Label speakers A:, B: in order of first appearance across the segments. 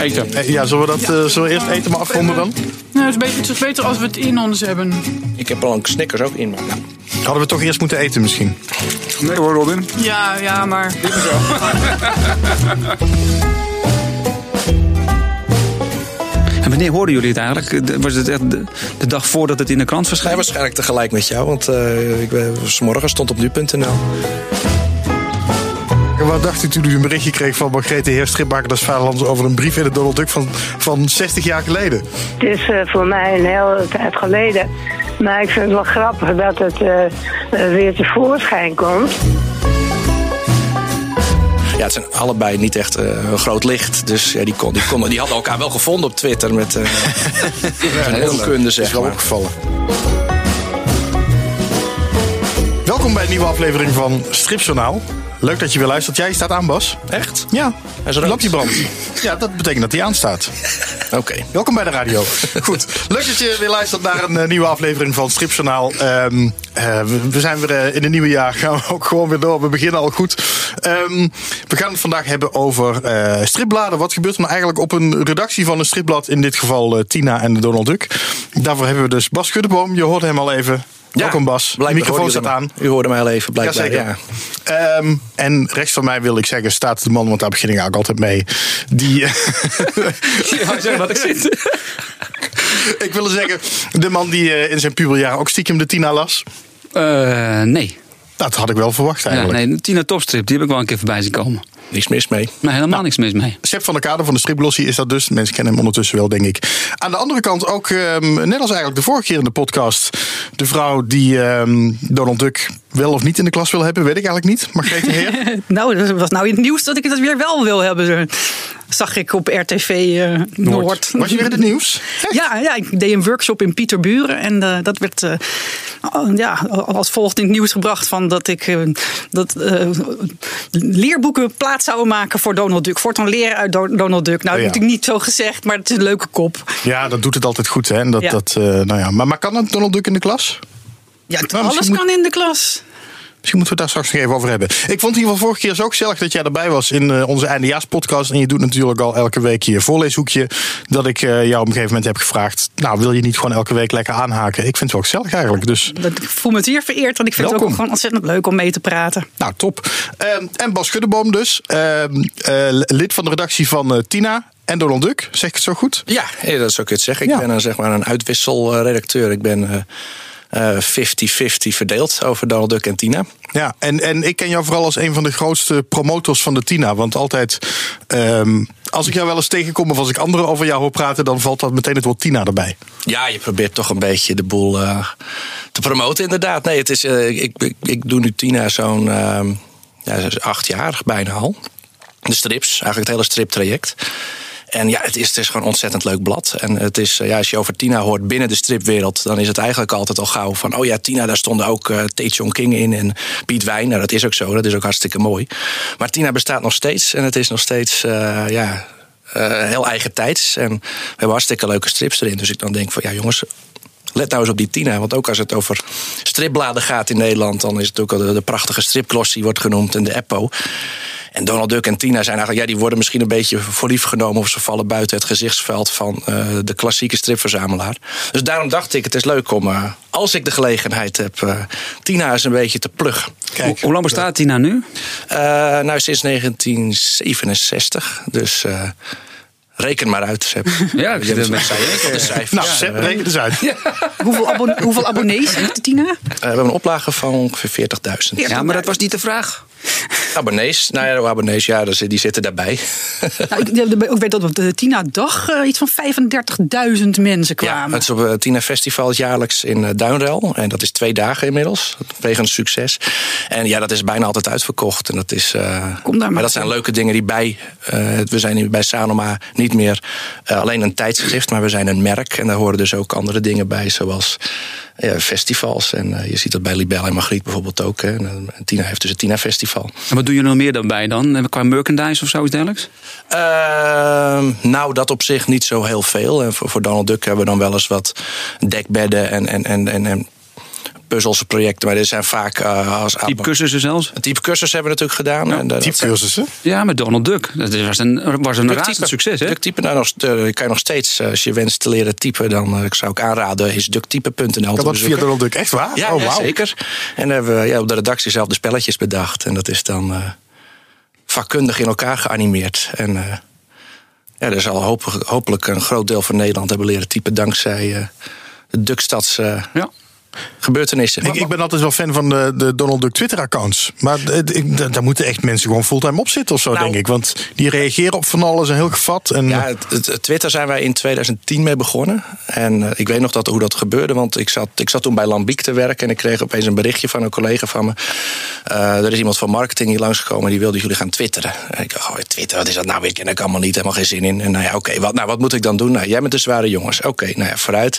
A: Eten.
B: Eh, Ja, zullen we, dat, eh, zullen we eerst eten maar afronden dan?
C: Nou, het, is beter, het is beter als we het in ons hebben.
A: Ik heb al een Snickers ook in. Maar
B: Hadden we toch eerst moeten eten misschien?
D: Nee hoor, Robin.
C: Ja, ja, maar...
E: En wanneer hoorden jullie het eigenlijk? Was het echt de, de dag voordat het in de krant verscheen?
A: waarschijnlijk tegelijk met jou, want eh ik ben, vanmorgen stond op nu.nl.
B: En Wat dacht u toen u een berichtje kreeg van Margrethe Heer, stripmaker des Vaderlands... over een brief in de Donald Duck van, van 60 jaar geleden?
F: Het is eh, voor mij een hele tijd geleden. Maar ik vind het wel grappig dat het eh, eh, weer tevoorschijn komt.
A: Ja, het zijn allebei niet echt eh, een groot licht. Dus ja, die, kon, die, konden, die hadden elkaar wel gevonden op Twitter met eh een onkunde,
B: is
A: zeg
B: wel
A: maar.
B: opgevallen. Welkom bij een nieuwe aflevering van Stripjournaal. Leuk dat je weer luistert. Jij staat aan, Bas.
A: Echt?
B: Ja,
A: Hij is
B: lampje brandt. Ja, dat betekent dat hij aanstaat.
A: Oké.
B: Welkom bij de radio. Goed, leuk dat je weer luistert naar een eh, nieuwe aflevering van Stripjournaal. Ehm, eh, we, zijn weer eh, in het nieuwe jaar, gaan we ook gewoon weer door. We beginnen al goed. Ehm, we gaan het vandaag hebben over stripbladen. Wat gebeurt er nou eigenlijk op een redactie van een stripblad? In dit geval Tina en de Donald Duck. Daarvoor hebben we dus Bas Schuddeboom. Je hoort hem al even. Welkom Bas. De microfoon staat aan.
A: U hoorde mij al even, blijkbaar.
B: Jazeker.
A: Ja.
B: Ehm, en rechts van mij wil ik zeggen, staat de man, want daar begin ik eigenlijk altijd mee. Die,
E: Ja, zeg wat ik zit.
B: ik wil zeggen, de man die eh, in zijn puberjaren ook stiekem de Tina las.
E: Eh, nee.
B: Dat had ik wel verwacht
E: Ja,
B: eigenlijk.
E: nee. Tina Topstrip, die heb ik wel een keer voorbij zien komen.
A: Niks mis mee.
E: Nee, helemaal niks mis mee.
B: Sepp van der Kade van de Stripglossie is dat dus. Mensen kennen hem ondertussen wel, denk ik. Aan de andere kant ook, ehm, net als eigenlijk de vorige keer in de podcast... de vrouw die ehm, Donald Duck wel of niet in de klas wil hebben... weet ik eigenlijk niet. Margrethe Heer.
C: Nou, dat was nou in het nieuws dat ik het weer wel wil hebben. Zag ik op RTV eh, Noord.
B: Was je weer in het nieuws? Echt?
C: Ja, ja, ik deed een workshop in Pieterburen. En eh, dat werd eh, ja, als volgt in het nieuws gebracht: van dat ik dat, leerboeken plaats zouden maken voor Donald Duck. Voortaan leren uit Do- Donald Duck. Nou,
B: Oh,
C: dat
B: ja.
C: heb ik niet zo gezegd, maar het is een leuke kop.
B: Ja, dat doet het altijd goed. Hè? En dat,
C: Ja.
B: dat, nou ja. maar, maar kan het Donald Duck in de klas?
C: Ja, alles
B: moet-
C: kan in de klas.
B: Misschien moeten we het daar straks nog even over hebben. Ik vond het in ieder geval vorige keer zo gezellig dat jij erbij was in eh, onze eindejaarspodcast. En je doet natuurlijk al elke week je voorleeshoekje. Dat ik eh, jou op een gegeven moment heb gevraagd. Nou, wil je niet gewoon elke week lekker aanhaken? Ik vind het wel gezellig eigenlijk. Dus
C: Dat, ik voel me zeer vereerd, want ik vind het ook gewoon ontzettend leuk om mee te praten.
B: nou, top. Ehm, en Bas Schuddeboom dus. ehm, eh, lid van de redactie van Tina en Donald Duck. Zeg ik het zo goed?
A: Ja, dat zou ik het zeggen. Ik
B: Ja.
A: ben een, zeg maar een uitwisselredacteur. Ik ben 50-50 verdeeld over Donald Duck en Tina.
B: Ja, en, en ik ken jou vooral als een van de grootste promotors van de Tina. Want altijd, ehm, als ik jou wel eens tegenkom of als ik anderen over jou hoor praten, dan valt dat meteen het woord Tina erbij.
A: Ja, je probeert toch een beetje de boel eh, te promoten, inderdaad. Nee, het is, eh, ik, ik, ik doe nu Tina zo'n ehm, ja, acht jaar bijna al. De strips, eigenlijk het hele striptraject. En ja, het is, gewoon ontzettend leuk blad. En het is, eh, ja, als je over Tina hoort binnen de stripwereld, dan is het eigenlijk altijd al gauw van: oh ja, Tina, daar stonden ook eh Tae King in en Piet Wijn. Nou, dat is ook zo, dat is ook hartstikke mooi. Maar Tina bestaat nog steeds en het is nog steeds, eh, ja, heel eigen tijds. En we hebben hartstikke leuke strips erin. Dus ik dan denk van, ja jongens, Let nou eens op die Tina, want ook als het over stripbladen gaat in Nederland, dan is het ook al de, prachtige stripgloss die wordt genoemd en de Eppo. En Donald Duck en Tina zijn eigenlijk, ja, die worden misschien een beetje voor lief genomen of ze vallen buiten het gezichtsveld van eh, de klassieke stripverzamelaar. Dus daarom dacht ik, het is leuk om, eh, als ik de gelegenheid heb, eh, Tina eens een beetje te pluggen.
E: Hoe, hoe lang bestaat Tina nu?
A: Eh, nou, sinds 1967, dus eh, reken maar uit, Sepp.
E: Ja, ik zit
A: van de cijfers.
B: Nou, Sepp, reken eens uit.
C: Hoeveel, abon- hoeveel abonnees heeft Tina?
A: Eh, we hebben een oplage van ongeveer 40.000.
E: Ja, maar dat was niet de vraag.
A: Abonnees, nou ja, de abonnees, ja, dus die zitten daarbij.
C: Nou, ik, weet dat op de Tina-dag eh, iets van 35.000 mensen
A: Ja,
C: kwamen.
A: het is op het Tina Festival jaarlijks in eh, Duinrel. En dat is twee dagen inmiddels, wegens succes. En ja, dat is bijna altijd uitverkocht. En dat is, eh,
C: Kom daar maar
A: maar dat zijn leuke dingen die bij... eh, we zijn nu bij Sanoma niet meer eh, alleen een tijdschrift, maar we zijn een merk. En daar horen dus ook andere dingen bij, zoals ja, festivals. En eh, je ziet dat bij Libelle en Margriet bijvoorbeeld ook. Hè. En, eh, Tina heeft dus het Tina Festival.
E: En wat doe je er nog meer dan bij dan? Eh, Qua merchandise of zoiets dergelijks?
A: Ehm, nou, dat op zich niet zo heel veel. En voor, voor Donald Duck hebben we dan wel eens wat dekbedden en, en, en, en, en puzzels, projecten. Maar dit zijn vaak uh, als
E: type cursussen zelfs.
A: Een type cursus hebben we natuurlijk gedaan.
B: Ja,
A: en, uh,
B: type cursussen?
E: Ja, met Donald Duck. Dat was een, was een razend succes, hè?
A: Ducktype, nou, nog, kan je nog steeds, als je wenst te leren typen, dan ik zou ik aanraden, is ducktype.nl
B: Kan dat via Donald Duck, echt waar?
A: Ja,
B: oh, wow.
A: zeker. En dan hebben we ja, op de redactie zelf de spelletjes bedacht. En dat is dan uh, vakkundig in elkaar geanimeerd. En uh, ja, er zal hopelijk, hopelijk een groot deel van Nederland hebben leren typen dankzij uh, de Duckstads ja. Gebeurtenissen.
B: Ik, ik, ben altijd wel fan van de, de Donald Duck Twitter-accounts. Maar ik, daar moeten echt mensen gewoon fulltime op zitten of zo, nou, denk ik. Want die reageren op van alles en heel gevat. En...
A: Ja, het, het, Twitter zijn wij in 2010 mee begonnen. En uh, ik weet nog dat, hoe dat gebeurde. Want ik zat, ik zat toen bij Lambiek te werken. En ik kreeg opeens een berichtje van een collega van me. Uh, er is iemand van marketing hier langsgekomen. Die wilde jullie gaan twitteren. En ik dacht, oh, Twitter, wat is dat nou? Ik ken ik allemaal niet. Helemaal geen zin in. En nou ja, oké, okay, wat, nou, wat moet ik dan doen? Nou, jij bent de zware jongens. Oké, okay, nou ja, vooruit.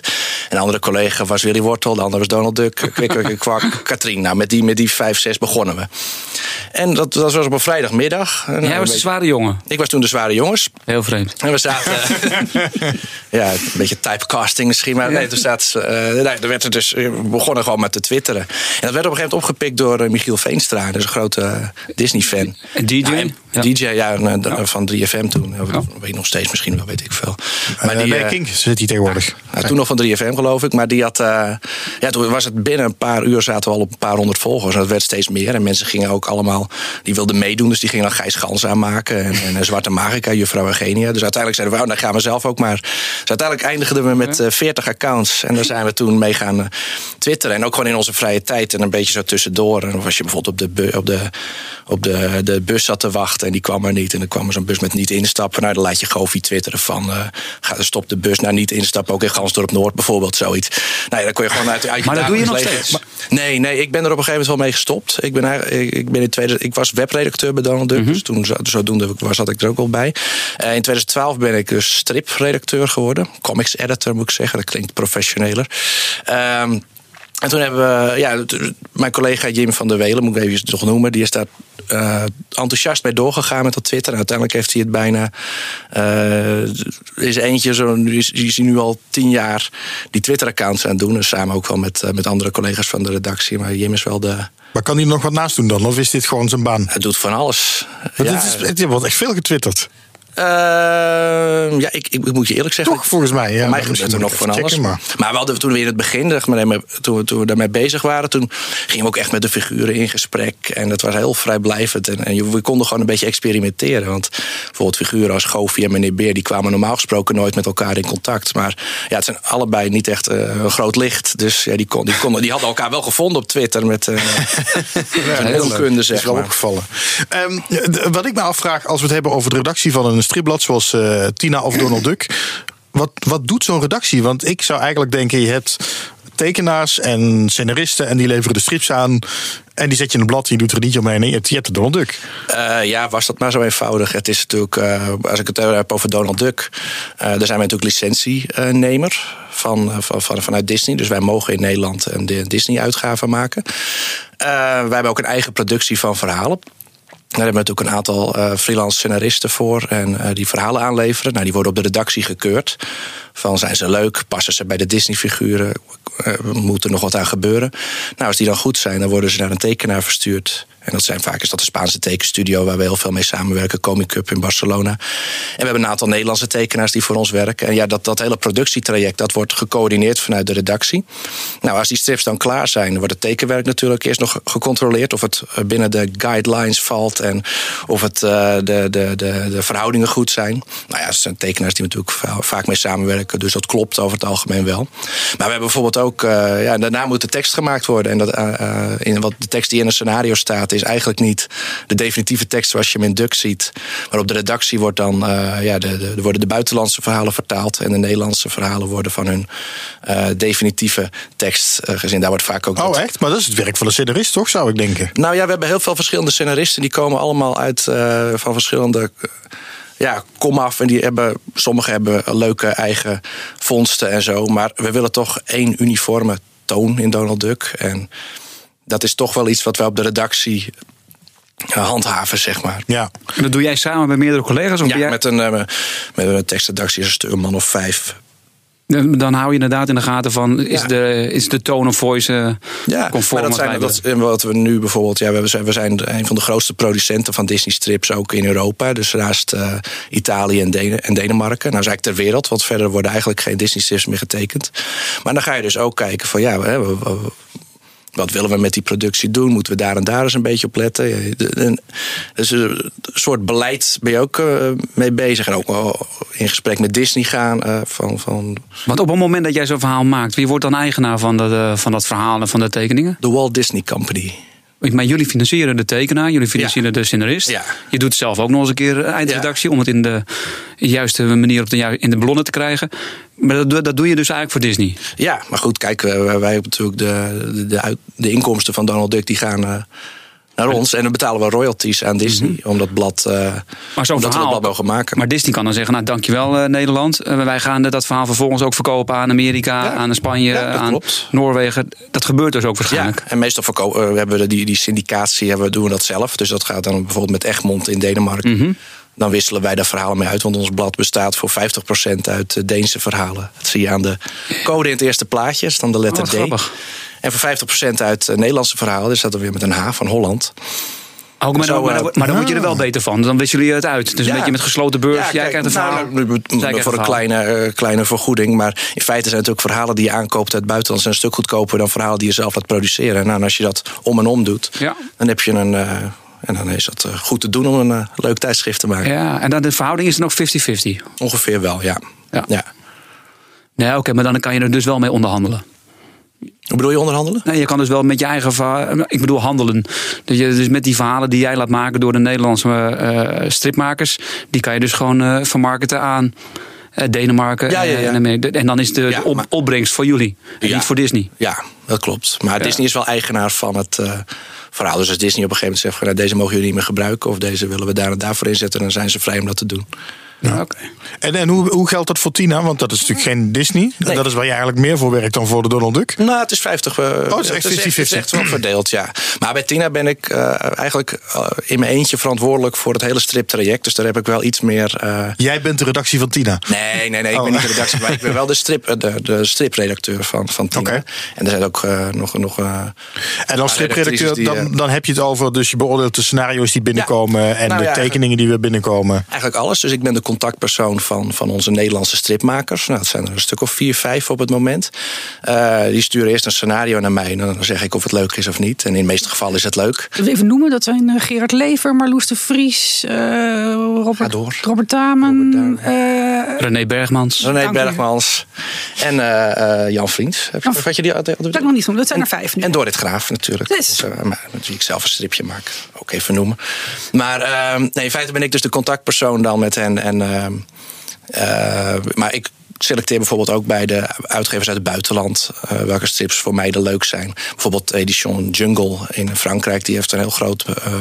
A: Een andere collega was Willy Wortel. De andere was Donald Duck. kwak, Katrien. Nou, met die, met die vijf, zes begonnen we. En dat, dat was op een vrijdagmiddag.
E: En Jij was de zware jongen?
A: Ik was toen de zware jongens.
E: Heel vreemd.
A: En we zaten... ja, een beetje typecasting misschien. Maar nee, toen zaten, uh, nee, er werd er dus, we begonnen gewoon met te twitteren. En dat werd op een gegeven moment opgepikt door uh, Michiel Veenstra. Dus een grote Disney-fan.
E: DJ?
A: Ja,
E: ja.
A: DJ, ja, ja, van 3FM toen. Ja. Weet nog steeds misschien wel, weet ik veel.
B: Maar die, bij Kink zit hij tegenwoordig.
A: Nou, toen nog van 3FM geloof ik. Maar die had... ja, toen was het binnen een paar uur zaten we al op een paar honderd volgers. En dat werd steeds meer. En mensen gingen ook allemaal... Die wilden meedoen, dus die gingen dan Gijs Gans aanmaken. En, en Zwarte Magica, juffrouw Eugenia. Dus uiteindelijk zeiden we, oh, dan gaan we zelf ook maar. Dus uiteindelijk eindigden we met uh, 40 accounts. En daar zijn we toen mee gaan twitteren. En ook gewoon in onze vrije tijd. En een beetje zo tussendoor. En of als je bijvoorbeeld op de, op de, op de, de bus zat te wachten. En die kwam er niet. En dan kwam er zo'n bus met niet instappen. Nou, dan laat je Goofy twitteren van... Uh, stop de bus naar niet instappen. Ook in Gansdorp Noord bijvoorbeeld, zoiets. Nou ja, dan kon je gewoon uit, uit
E: Maar dat doe je nog steeds?
A: Maar, nee, nee, ik ben er op een gegeven moment wel mee gestopt. Ik, ben, ik, ben in tweede, ik was webredacteur bij Donald Duck. Mm -hmm. Dus toen zodoende was, zat ik er ook wel bij. Uh, in 2012 ben ik dus stripredacteur geworden. Comics editor moet ik zeggen. Dat klinkt professioneler. Um, en toen hebben we, ja, mijn collega Jim van der Welen, moet ik even nog noemen, die is daar uh, enthousiast mee doorgegaan met dat Twitter. En uiteindelijk heeft hij het bijna. Uh, is eentje, zo, is, is hij nu al tien jaar die Twitter-accounts aan het doen. Dus samen ook wel met, uh, met andere collega's van de redactie. Maar Jim is wel de.
B: Maar kan hij nog wat naast doen dan? Of is dit gewoon zijn baan?
A: Hij doet van alles.
B: Ja, ja, is, het wordt echt veel getwitterd.
A: Uh, ja, ik, ik, moet je eerlijk zeggen.
B: Toch, volgens mij. Ja,
A: mij gebeurt er nog van alles. Maar. maar we hadden toen we in het begin, toen we, toen we daarmee bezig waren, toen gingen we ook echt met de figuren in gesprek. En dat was heel vrijblijvend. En, en we konden gewoon een beetje experimenteren. Want bijvoorbeeld figuren als Goofy en meneer Beer, die kwamen normaal gesproken nooit met elkaar in contact. Maar ja, het zijn allebei niet echt uh, een groot licht. Dus ja, die, kon, die, konden, die hadden elkaar wel gevonden op Twitter met uh, ja, heel kunde, zeg
B: is wel
A: maar.
B: opgevallen. Um, wat ik me afvraag, als we het hebben over de redactie van een stripblad zoals uh, Tina of Donald Duck. Wat, wat doet zo'n redactie? Want ik zou eigenlijk denken, je hebt tekenaars en scenaristen en die leveren de strips aan. En die zet je in een blad, je doet er een liedje omheen. Je hebt, de Donald Duck.
A: Uh, ja, was dat maar zo eenvoudig. Het is natuurlijk, uh, als ik het heb over Donald Duck. Uh, daar zijn wij natuurlijk licentienemer van, van, van, vanuit Disney. Dus wij mogen in Nederland een Disney-uitgave maken. wij hebben ook een eigen productie van verhalen. Daar hebben we natuurlijk een aantal uh, freelance scenaristen voor en uh, die verhalen aanleveren. Nou, die worden op de redactie gekeurd. Van zijn ze leuk, passen ze bij de Disney-figuren, uh, moet er nog wat aan gebeuren. Nou, als die dan goed zijn, dan worden ze naar een tekenaar verstuurd. En dat zijn vaak is dat de Spaanse tekenstudio waar we heel veel mee samenwerken, Comic Cup in Barcelona. En we hebben een aantal Nederlandse tekenaars die voor ons werken. En ja, dat, dat hele productietraject dat wordt gecoördineerd vanuit de redactie. Nou, als die strips dan klaar zijn, wordt het tekenwerk natuurlijk eerst nog gecontroleerd of het binnen de guidelines valt en of het uh, de, de, de, de verhoudingen goed zijn. Nou ja, dat zijn tekenaars die natuurlijk vaak mee samenwerken, dus dat klopt over het algemeen wel. Maar we hebben bijvoorbeeld ook, uh, ja, daarna moet de tekst gemaakt worden. En dat, in wat de tekst die in een scenario staat, is eigenlijk niet de definitieve tekst zoals je hem in Duck ziet. Maar op de redactie wordt dan, uh, ja, de, de, worden de buitenlandse verhalen vertaald en de Nederlandse verhalen worden van hun uh, definitieve tekst uh, gezien. Daar wordt vaak ook.
B: Oh, echt? Maar dat is het werk van de scenarist, toch, zou ik denken?
A: Nou ja, we hebben heel veel verschillende scenaristen. Die komen allemaal uit van verschillende ja, kom af. En die hebben, sommigen hebben leuke eigen vondsten en zo. Maar we willen toch één uniforme toon in Donald Duck. En dat is toch wel iets wat wij op de redactie handhaven, zeg maar.
B: Ja.
E: En dat doe jij samen met meerdere collega's? Of
A: ja,
E: jij...
A: met, een, uh, met een tekstredactie is een man of vijf
E: Dan dan hou je inderdaad in de gaten van, is,
A: Ja.
E: de, is de tone of voice eh,
A: Ja,
E: conform
A: maar dat
E: wat
A: zijn dat, en wat we nu bijvoorbeeld. Ja, we zijn, we zijn een van de grootste producenten van Disney-strips ook in Europa. Dus naast eh, Italië en, Denen- en Denemarken. Nou, is eigenlijk ter wereld, want verder worden eigenlijk geen Disney-strips meer getekend. Maar dan ga je dus ook kijken van ja, hè, we- we- wat willen we met die productie doen? Moeten we daar en daar eens een beetje op letten? De- Dus een soort beleid ben je ook eh, mee bezig. En ook in gesprek met Disney gaan. eh, van, van
E: Want op het moment dat jij zo'n verhaal maakt, wie wordt dan eigenaar van, dat, eh, van dat verhaal en van de tekeningen?
A: de Walt Disney Company.
E: Maar jullie financieren de tekenaar, jullie financieren de scenarist.
A: Ja.
E: Je doet zelf ook nog eens een keer eindredactie om het in de juiste manier op de, in de ballonnen te krijgen. Maar dat, doe- dat doe je dus eigenlijk voor Disney.
A: Ja, maar goed, kijk, wij, hebben natuurlijk de, de, de inkomsten van Donald Duck die gaan eh, naar ons. En dan betalen we royalties aan Disney om dat blad, eh
E: Maar zo'n
A: omdat we dat
E: verhaal.
A: mogen maken.
E: Maar Disney kan dan zeggen: Nou, dankjewel eh, Nederland. Eh, wij gaan dat verhaal vervolgens ook verkopen aan Amerika,
A: Ja.
E: aan Spanje,
A: Ja,
E: aan
A: klopt.
E: Noorwegen. Dat gebeurt dus ook
A: ja,
E: waarschijnlijk.
A: en meestal verko- eh, hebben we die, die syndicatie, hebben, we- doen we dat zelf. Dus dat gaat dan bijvoorbeeld met Egmond in Denemarken.
E: Mhm.
A: Dan wisselen wij daar verhalen mee uit, want ons blad bestaat voor 50% uit eh, Deense verhalen. Dat zie je aan de code in het eerste plaatje, is dan de letter
E: Oh,
A: D.
E: grappig.
A: En voor 50% uit eh, Nederlandse verhalen, dus dat dan weer met een H van Holland.
E: Ook, maar,
A: Zo,
E: dan, maar, dan,
A: eh,
E: maar dan word je er wel beter van. Dan wisselen jullie het uit. Dus
A: Ja.
E: een beetje met gesloten beurs.
A: Ja,
E: jij
A: kijk,
E: krijgt een
A: nou,
E: verhaal.
A: nou, voor een kleine, kleine vergoeding. Maar in feite zijn het ook verhalen die je aankoopt uit het buitenland. zijn een stuk goedkoper dan verhalen die je zelf laat produceren. Nou, en als je dat om en om doet,
E: Ja.
A: dan heb je een. En dan is dat eh, goed te doen om een eh, leuk tijdschrift te maken.
E: Ja, en dan de verhouding is nog 50-50.
A: Ongeveer wel, ja.
E: Ja.
A: ja.
E: Nee, oké, maar dan kan je er dus wel mee onderhandelen.
A: Hoe bedoel je onderhandelen?
E: Nee, je kan dus wel met je eigen ik bedoel handelen. Dat je dus met die verhalen die jij laat maken door de Nederlandse eh, stripmakers, die kan je dus gewoon eh, vermarkten aan Denemarken.
A: Ja, ja, ja.
E: En, Amerika. en dan is de, de op-
A: maar-
E: opbrengst voor jullie, en niet voor Disney.
A: Ja, dat klopt. Maar Disney is wel eigenaar van het eh, verhaal. Dus als Disney op een gegeven moment zegt: nou, deze mogen jullie niet meer gebruiken. of deze willen we daar en daarvoor inzetten. dan zijn ze vrij om dat te doen.
E: Ja.
B: En, en hoe, hoe geldt dat voor Tina? Want dat is natuurlijk geen Disney.
A: Nee.
B: Dat is waar je eigenlijk meer voor werkt dan voor de Donald Duck.
A: Nou, het is 50. eh,
B: Oh, het is echt 50-50.
A: Het is echt wel verdeeld, ja. Maar bij Tina ben ik eh, eigenlijk eh, in mijn eentje verantwoordelijk voor het hele striptraject. Dus daar heb ik wel iets meer.
B: Jij bent de redactie van Tina.
A: Nee, nee, nee, ik
B: Oh.
A: ben niet de redactie, maar ik ben wel de, strip, de, de stripredacteur van, van Tina.
B: Oké.
A: En er zijn ook nog. nog
B: En als stripredacteur,
A: die,
B: dan, dan heb je het over. Dus je beoordeelt de scenario's die binnenkomen. En
A: Nou
B: de
A: ja,
B: tekeningen die weer binnenkomen.
A: Eigenlijk alles. Dus ik ben de contactpersoon van, van onze Nederlandse stripmakers. Nou, dat zijn er een stuk of vier, vijf op het moment. Eh, die sturen eerst een scenario naar mij. En dan zeg ik of het leuk is of niet. En in de meeste gevallen is het leuk.
C: Even noemen? Dat zijn eh, Gerard Lever, Marloes de Vries, eh, Robert. Robert Tamen.
A: Robert
C: eh,
E: René Bergmans.
A: René
C: Dank u.
A: Bergmans en eh, eh, Jan Vriends. Heb je, had je die
C: dat kan ik nog niet noemen. Dat zijn er vijf nu.
A: En Dorrit Graaf natuurlijk.
C: Yes.
A: Dus, maar, met wie ik zelf een stripje maak. Ook even noemen. Maar ehm, nee, in feite ben ik dus de contactpersoon dan met hen. En, ehm, eh, maar ik selecteer bijvoorbeeld ook bij de uitgevers uit het buitenland eh, welke strips voor mij de leuk zijn. Bijvoorbeeld Edition Jungle in Frankrijk. Die heeft een heel groot eh,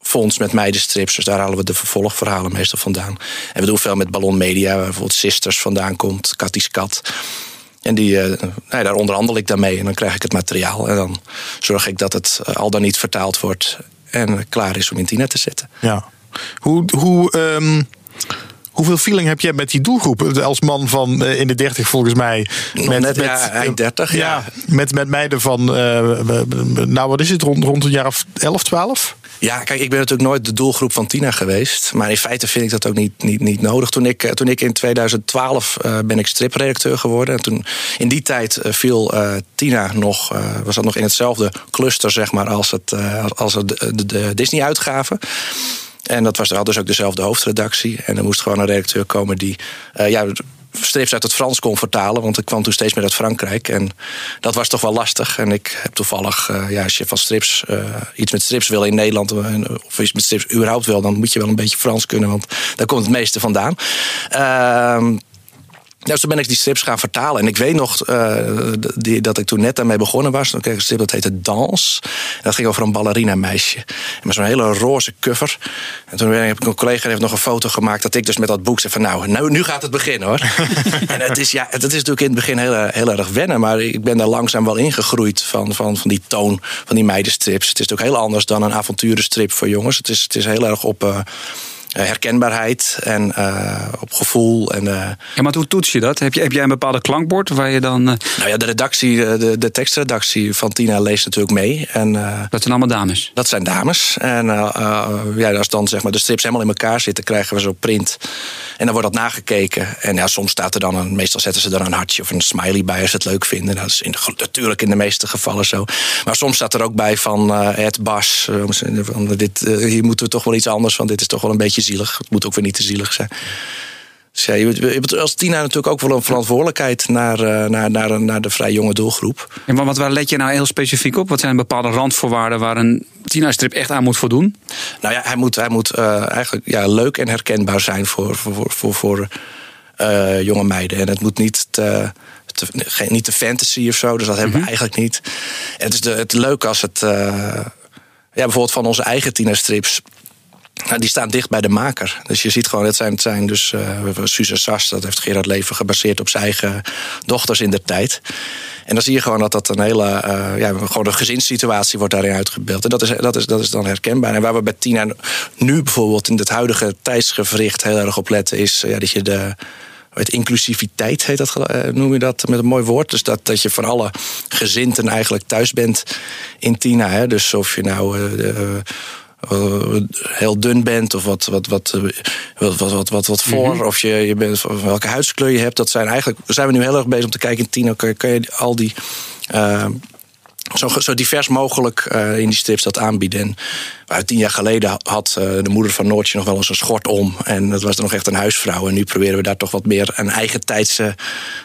A: fonds met meidenstrips. Dus daar halen we de vervolgverhalen meestal vandaan. En we doen veel met Ballon Media, waar bijvoorbeeld Sisters vandaan komt, Katties Kat. En die, nou, daar onderhandel ik daarmee en dan krijg ik het materiaal. En dan zorg ik dat het al dan niet vertaald wordt en klaar is om in Tina te zetten.
B: Ja. Hoe, hoe, ehm, hoeveel feeling heb jij met die doelgroep? Als man van eh, in de 30 volgens mij.
A: Nog net, ja, eind 30, ja.
B: Met, met meiden van, eh, nou wat is het, rond, rond een jaar of 11, 12?
A: Ja, kijk, ik ben natuurlijk nooit de doelgroep van Tina geweest. Maar in feite vind ik dat ook niet, niet, niet nodig. Toen ik, eh, toen ik in 2012 eh, ben ik stripredacteur geworden. En toen, in die tijd viel Tina nog, eh, was dat nog in hetzelfde cluster zeg maar, als, het, als het, de, de, de Disney-uitgave. En dat was had dus ook dezelfde hoofdredactie. En er moest gewoon een redacteur komen die eh, ja, strips uit het Frans kon vertalen. Want ik kwam toen steeds meer uit Frankrijk. En dat was toch wel lastig. En ik heb toevallig, eh, ja, als je van strips eh, iets met strips wil in Nederland. of iets met strips überhaupt wil, dan moet je wel een beetje Frans kunnen. Want daar komt het meeste vandaan. Ja, dus toen ben ik die strips gaan vertalen. En ik weet nog eh, die, dat ik toen net daarmee begonnen was. Toen kreeg ik een strip dat heette Dans. En dat ging over een ballerina meisje. Met zo'n hele roze cover. En toen heb ik een collega heeft nog een foto gemaakt... dat ik dus met dat boek zei van nou, nou nu gaat het beginnen hoor. en het is, ja, het is natuurlijk in het begin heel, heel erg wennen. Maar ik ben daar langzaam wel ingegroeid van, van, van die toon van die meidenstrips. Het is natuurlijk heel anders dan een avonturenstrip voor jongens. Het is, het is heel erg op... eh, herkenbaarheid en op gevoel. En,
E: ja, maar hoe toets je dat? Heb, je, heb jij een bepaalde klankbord waar je dan.
A: Nou ja, de redactie, de, de tekstredactie van Tina leest natuurlijk mee. En,
E: dat zijn allemaal dames?
A: Dat zijn dames. En ja, als dan zeg maar de strips helemaal in elkaar zitten, krijgen we zo print. En dan wordt dat nagekeken. En ja, soms staat er dan een, meestal zetten ze er een hartje of een smiley bij als ze het leuk vinden. Dat is in natuurlijk in de meeste gevallen zo. Maar soms staat er ook bij van het Bas. Dit, hier moeten we toch wel iets anders van. Dit is toch wel een beetje zielig. Het moet ook weer niet te zielig zijn. Dus ja, je hebt als Tina natuurlijk ook wel een verantwoordelijkheid naar, naar, naar, naar de vrij jonge doelgroep.
E: En wat, waar let je nou heel specifiek op? Wat zijn bepaalde randvoorwaarden waar een Tina-strip echt aan moet voldoen?
A: Nou ja, hij moet, hij moet eigenlijk ja, leuk en herkenbaar zijn voor, voor, voor, voor jonge meiden. En het moet niet te, te, niet de fantasy of zo. Dus dat hebben we mhm. eigenlijk niet. En het is de, het leuk als het. Ja, bijvoorbeeld van onze eigen tienerstrips. Die staan dicht bij de maker. Dus je ziet gewoon, het zijn, het zijn dus uh, Suze Sas, dat heeft Gerard Leven gebaseerd op zijn eigen dochters in de tijd. En dan zie je gewoon dat dat een hele, uh, ja, gewoon een gezinssituatie wordt daarin uitgebeeld. En dat is, dat is, dat is dan herkenbaar. En waar we bij Tina nu bijvoorbeeld in het huidige tijdsgevricht heel erg op letten, is ja, dat je de het inclusiviteit heet dat, eh, noem je dat met een mooi woord. Dus dat, dat je voor alle gezinten eigenlijk thuis bent in Tina. Hè? Dus of je nou heel dun bent of wat, wat, wat, wat, wat, wat, wat, voor. Mhm. Of je, je bent, welke huidskleur je hebt. Dat zijn eigenlijk, zijn we nu heel erg bezig om te kijken in Tina. Kan, kan je al die zo, zo divers mogelijk uh, in die strips dat aanbieden. En tien jaar geleden had uh, de moeder van Noortje nog wel eens een schort om. En dat was dan nog echt een huisvrouw. En nu proberen we daar toch wat meer een eigen tijdse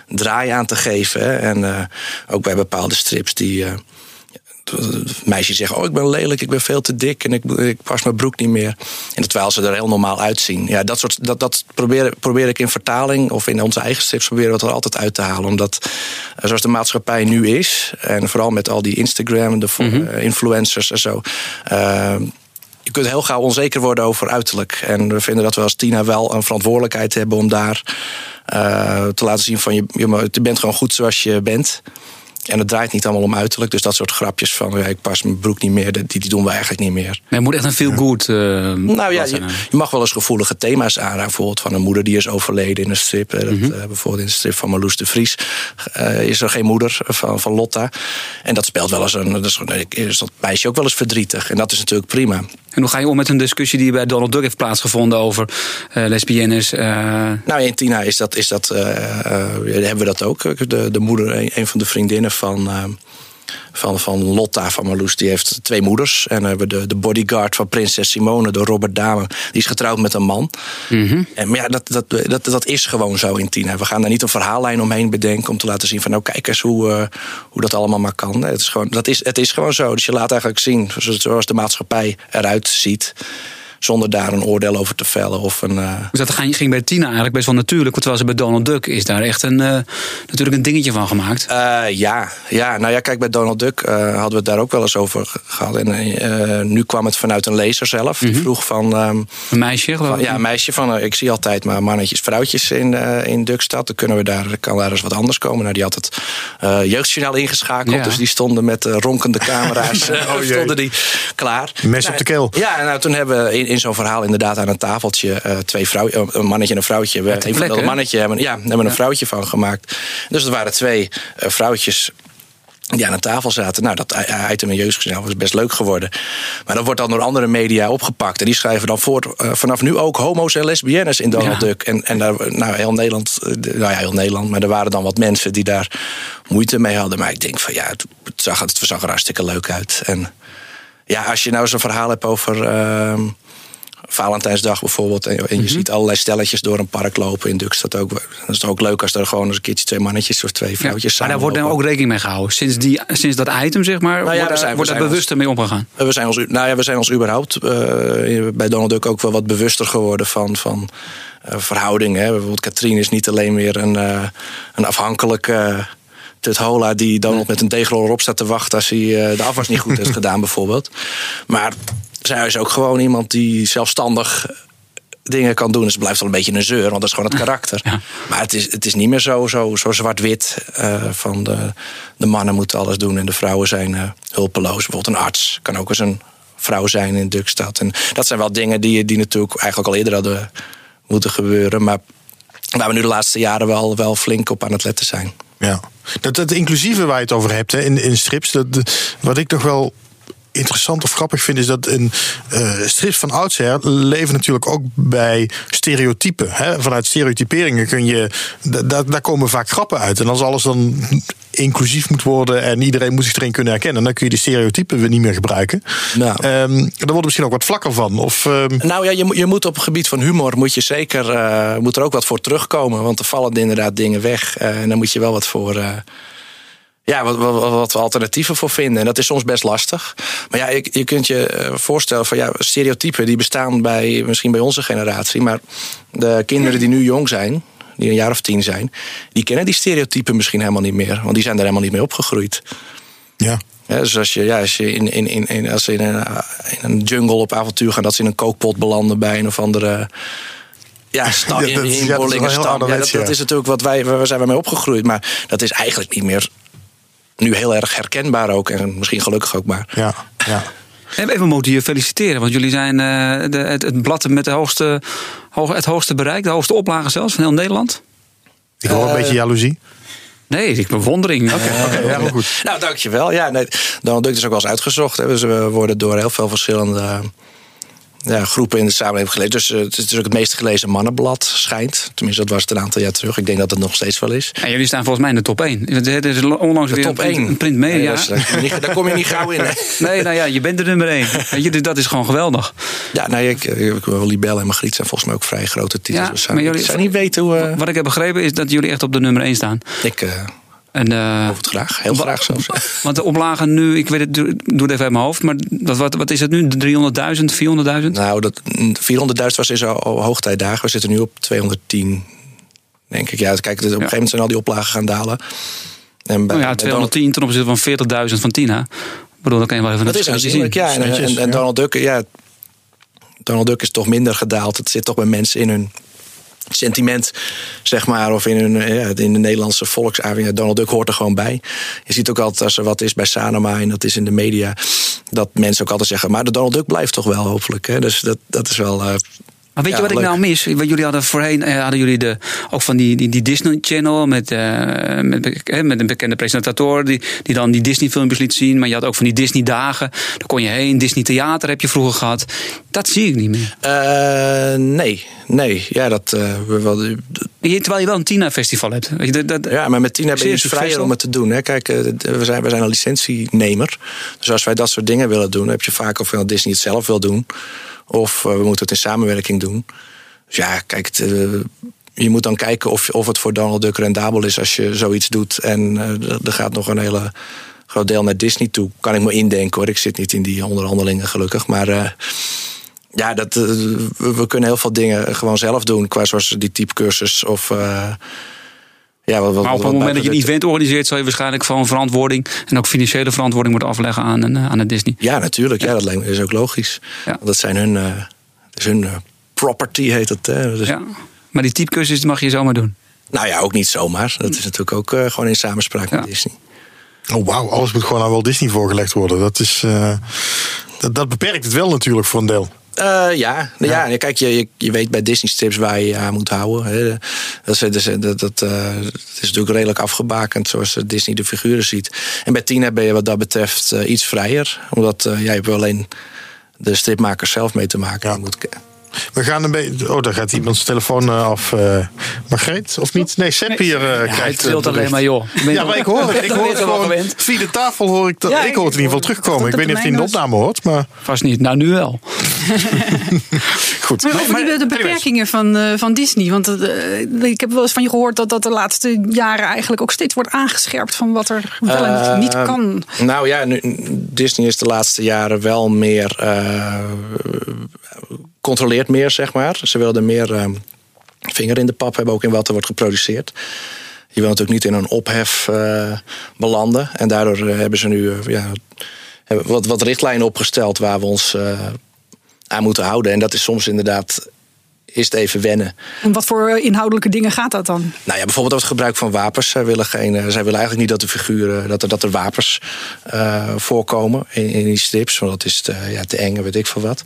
A: draai aan te geven. Hè. En ook bij bepaalde strips die meisjes zeggen: Oh, ik ben lelijk, ik ben veel te dik en ik, ik pas mijn broek niet meer. En terwijl ze er heel normaal uitzien. Ja, dat, soort, dat, dat probeer, probeer ik in vertaling of in onze eigen strips proberen we het er altijd uit te halen. Omdat eh, zoals de maatschappij nu is, en vooral met al die Instagram, de mhm. eh, influencers en zo. Uh, je kunt heel gauw onzeker worden over uiterlijk. En we vinden dat we als Tina wel een verantwoordelijkheid hebben om daar uh, te laten zien van je, je bent gewoon goed zoals je bent. En het draait niet allemaal om uiterlijk. Dus dat soort grapjes van ja, ik pas mijn broek niet meer, die, die doen we eigenlijk niet meer. Nee,
E: het moet echt een veel goed. Uh,
A: nou ja, je, je, mag wel eens gevoelige thema's aanraken. Bijvoorbeeld van een moeder die is overleden in een strip. Mm -hmm. dat, uh, bijvoorbeeld in de strip van Marloes de Vries uh, is er geen moeder van, van Lotta. En dat speelt wel eens een. Dat is, is dat meisje ook wel eens verdrietig. En dat is natuurlijk prima.
E: En hoe ga je om met een discussie die bij Donald Duck heeft plaatsgevonden over uh, lesbiennes? Uh...
A: Nou, in Tina is dat, is dat, uh, hebben we dat ook. De, de moeder, een, een van de vriendinnen van van, van Lotta van Marloes. Die heeft twee moeders. En hebben we de, de bodyguard van prinses Simone, de Robert Dame. Die is getrouwd met een man. Mm en, maar ja, dat, dat, dat, dat is gewoon zo in Tina. We gaan daar niet een verhaallijn omheen bedenken om te laten zien van nou kijk eens hoe, uh, hoe dat allemaal maar kan. Het is, gewoon, dat is, het is gewoon zo. Dus je laat eigenlijk zien zoals de maatschappij eruit ziet zonder daar een oordeel over te vellen. Of een, uh...
E: Dus dat ging bij Tina eigenlijk best wel natuurlijk. Terwijl ze bij Donald Duck is daar echt een, uh, natuurlijk een dingetje van gemaakt.
A: Uh, ja, ja, nou ja, kijk, bij Donald Duck hadden we het daar ook wel eens over gehad. En nu kwam het vanuit een lezer zelf. Die mhm. vroeg van... Um,
E: een meisje, geloof
A: ik? Ja, een meisje van... ik zie altijd maar mannetjes, vrouwtjes in, in Duckstad. Dan kunnen we daar, kan daar eens wat anders komen. Nou, die had het jeugdjournaal ingeschakeld. Dus die stonden met ronkende camera's. oh, stonden die klaar.
B: Mes op de keel.
A: Ja, nou, toen hebben we in, in zo'n verhaal inderdaad aan een tafeltje uh, twee vrouwen, een mannetje en een vrouwtje. We hebben een mannetje hebben, ja, hebben een vrouwtje van gemaakt. Dus het waren twee uh, vrouwtjes die aan een tafel zaten. Nou, dat item in jeugdgezelschap was best leuk geworden. Maar dat wordt dan door andere media opgepakt. En die schrijven dan voort uh, vanaf nu ook homo's en lesbiennes in Donald Duck. En, en daar, nou, heel Nederland, nou ja, heel Nederland, maar er waren dan wat mensen die daar moeite mee hadden. Maar ik denk van ja, het, zag, het zag er hartstikke leuk uit. En ja, als je nou zo'n verhaal hebt over. Uh, Valentijnsdag bijvoorbeeld. En, je mhm. ziet allerlei stelletjes door een park lopen in Dukstad ook. Dat is ook leuk als er gewoon eens een keertje twee mannetjes of twee vrouwtjes
E: ja, Maar daar wordt dan ook rekening mee gehouden. Sinds, die, sinds dat item, zeg maar, nou ja, wordt, zijn, wordt daar bewuster mee omgegaan?
A: We zijn ons, nou ja, we zijn ons überhaupt uh, bij Donald Duck ook wel wat bewuster geworden van... van uh, verhoudingen. Bijvoorbeeld Katrien is niet alleen meer een, uh, een afhankelijke Hola die Donald met een deegroller op staat te wachten als hij de afwas niet goed heeft gedaan, bijvoorbeeld. Maar zij is ook gewoon iemand die zelfstandig dingen kan doen. Dus het blijft wel een beetje een zeur, want dat is gewoon het karakter. Maar het is, het is niet meer zo, zo, zo zwart-wit. Uh, van de, de mannen moeten alles doen en de vrouwen zijn uh, hulpeloos. Bijvoorbeeld een arts kan ook eens een vrouw zijn in Dukstad. En dat zijn wel dingen die, die natuurlijk eigenlijk al eerder hadden moeten gebeuren. Maar waar we nu de laatste jaren wel, wel flink op aan het letten zijn.
B: Ja, dat, dat inclusieve waar je het over hebt hè, in, in strips, dat, wat ik toch wel interessant of grappig vind, is dat een uh, strips van oudsher leven natuurlijk ook bij stereotypen. Hè? Vanuit stereotyperingen kun je. Daar komen vaak grappen uit. En als alles dan inclusief moet worden en iedereen moet zich erin kunnen herkennen, dan kun je die stereotypen weer niet meer gebruiken. Nou. Um, daar wordt misschien ook wat vlakker van. Of, um...
A: Nou ja, je, je moet op het gebied van humor moet je zeker uh, moet er ook wat voor terugkomen. Want er vallen inderdaad dingen weg. Uh, en dan moet je wel wat voor. Ja, wat, wat, wat we alternatieven voor vinden. En dat is soms best lastig. Maar ja, je, je kunt je eh, voorstellen van ja, stereotypen die bestaan bij misschien bij onze generatie. Maar de kinderen die nu jong zijn, die een jaar of tien zijn, die kennen die stereotypen misschien helemaal niet meer. Want die zijn er helemaal niet mee opgegroeid.
B: Ja.
A: Ja, dus als je, ja, als je in, in, in, in, als ze in, een, in een jungle op avontuur gaan, dat ze in een kookpot belanden bij een of andere ja, sta, in, in, ja, dat, is, ja, dat, dat, is natuurlijk wat wij, waar zijn we mee opgegroeid. Maar dat is eigenlijk niet meer nu heel erg herkenbaar ook. En misschien gelukkig ook maar.
B: Ja, ja.
E: Even moeten je feliciteren, want jullie zijn uh, de, het, het, blad met de hoogste, hoog, het hoogste bereik, de hoogste oplage zelfs van heel Nederland.
B: Ik hoor uh, een beetje jaloezie.
E: Nee, ik bewondering.
B: Oké, okay, okay, ja, goed.
A: nou, dankjewel. Ja, nee, Donald Duck is ook wel eens uitgezocht. Hè. Dus we worden door heel veel verschillende ja, groepen in de samenleving gelezen. Dus uh, het is ook het meest gelezen mannenblad, schijnt. Tenminste, dat was het een aantal jaar terug. Ik denk dat het nog steeds wel is.
E: En jullie staan volgens mij in de top 1. Er is onlangs
A: de
E: weer
A: top
E: een, 1. een print media.
A: Nee, daar kom je niet gauw in.
E: nee, nou ja, je bent de nummer 1. je, dus dat is gewoon geweldig.
A: Ja, nou, ik, ik, Libelle en Margriet zijn volgens mij ook vrij grote titels. Ja, maar jullie, zou niet weten hoe... Uh...
E: Wat ik heb begrepen is dat jullie echt op de nummer 1 staan.
A: Ik... Uh...
E: En, uh,
A: het graag, heel graag zelfs.
E: Want de oplagen nu, ik weet het, doe het even uit mijn hoofd, maar wat, wat is het nu? 300.000, 400.000?
A: Nou, 400.000 was in zo'n hoogtijdagen. We zitten nu op 210, denk ik. Ja, kijk, op een gegeven moment zijn al die oplagen gaan dalen.
E: En bij, oh ja, 210 ten opzichte van 40.000 van Tina. Ik bedoel, dan kan je wel even
A: dat is aanzienlijk, ja. En, en, en, Donald Duck, ja, Donald Duck is toch minder gedaald. Het zit toch bij mensen in hun sentiment, zeg maar, of in, een, ja, in de Nederlandse volksavond. Donald Duck hoort er gewoon bij. Je ziet ook altijd als er wat is bij Sanoma en dat is in de media, dat mensen ook altijd zeggen, maar de Donald Duck blijft toch wel, hopelijk. Hè? Dus dat, dat is wel. Uh,
E: maar weet je wat ik nou mis? Jullie hadden voorheen eh, hadden jullie de, ook van die, die, die Disney Channel met, uh, met, eh, met een bekende presentator die, die dan die Disney filmpjes liet zien. Maar je had ook van die Disney dagen. Daar kon je heen. Disney Theater heb je vroeger gehad. Dat zie ik niet meer.
A: Uh, nee, nee. Ja, dat, wel,
E: Terwijl je wel een Tina-festival hebt. Weet je, dat,
A: ja, maar met Tina ben je dus vrijer om het te doen. Hè. Kijk, we zijn, we zijn een licentienemer. Dus als wij dat soort dingen willen doen, heb je vaak of Disney het zelf wil doen. Of eh, we moeten het in samenwerking doen. Dus ja, kijk, eh, je moet dan kijken of, of het voor Donald Duck rendabel is als je zoiets doet. En uh, er gaat nog een hele groot deel naar Disney toe. Kan ik me indenken hoor. Ik zit niet in die onderhandelingen gelukkig. Maar ja, dat, we kunnen heel veel dingen gewoon zelf doen. Qua zoals die typecursus of...
E: Ja, wat, wat, maar op het moment dat je een event organiseert, zal je waarschijnlijk van verantwoording en ook financiële verantwoording moeten afleggen aan, een, aan het Disney.
A: Ja, natuurlijk. Ja, dat is ook logisch. Ja. Dat zijn hun, uh, dat is hun uh, property, heet het. Hè.
E: Dus... Ja, maar die typecursus mag je zomaar doen.
A: Nou ja, ook niet zomaar. Dat is natuurlijk ook uh, gewoon in samenspraak ja. met Disney.
B: Oh wauw, alles moet gewoon aan Walt Disney voorgelegd worden. Dat, is, dat, dat beperkt het wel natuurlijk voor een deel.
A: Uh, ja. ja. ja. Kijk, je, je, weet bij Disney strips waar je je aan moet houden. Hè. Dat, is, dat, dat, uh, is natuurlijk redelijk afgebakend zoals Disney de figuren ziet. En bij Tina ben je wat dat betreft uh, iets vrijer. Omdat jij ja, hebt alleen de stripmakers zelf mee te maken. Ja. moet,
B: we gaan een beetje. Oh, daar gaat iemand zijn telefoon uh, af. Uh, Margreet, of niet? Nee, Sepp hier uh, ja, krijgt.
E: Het alleen maar, joh.
B: Ja, maar ik hoor het. Ik hoor het gewoon. Via de tafel hoor ik dat. Ja, ik hoor het in ieder geval terugkomen. Ik weet niet of hij in de opname hoort, maar.
E: Vast niet. Nou, nu wel.
C: Goed. Maar over de beperkingen van, uh, van Disney. Want uh, ik heb wel eens van je gehoord dat dat de laatste jaren eigenlijk ook steeds wordt aangescherpt van wat er wel en niet kan.
A: Nou ja, nu, Disney is de laatste jaren wel meer controleert meer, zeg maar. Ze wilden meer uh, vinger in de pap hebben, ook in wat er wordt geproduceerd. Je wil natuurlijk niet in een ophef uh, belanden. En daardoor uh, hebben ze nu ja, wat, wat richtlijnen opgesteld waar we ons aan moeten houden. En dat is soms inderdaad is het even wennen.
C: En wat voor eh, inhoudelijke dingen gaat dat dan?
A: Nou ja, bijvoorbeeld over het gebruik van wapens. Zij willen, geen, eh, zij willen eigenlijk niet dat de figuren, dat er, dat er wapens uh, voorkomen in, in, die strips. Want dat is te, ja, te eng, weet ik veel wat.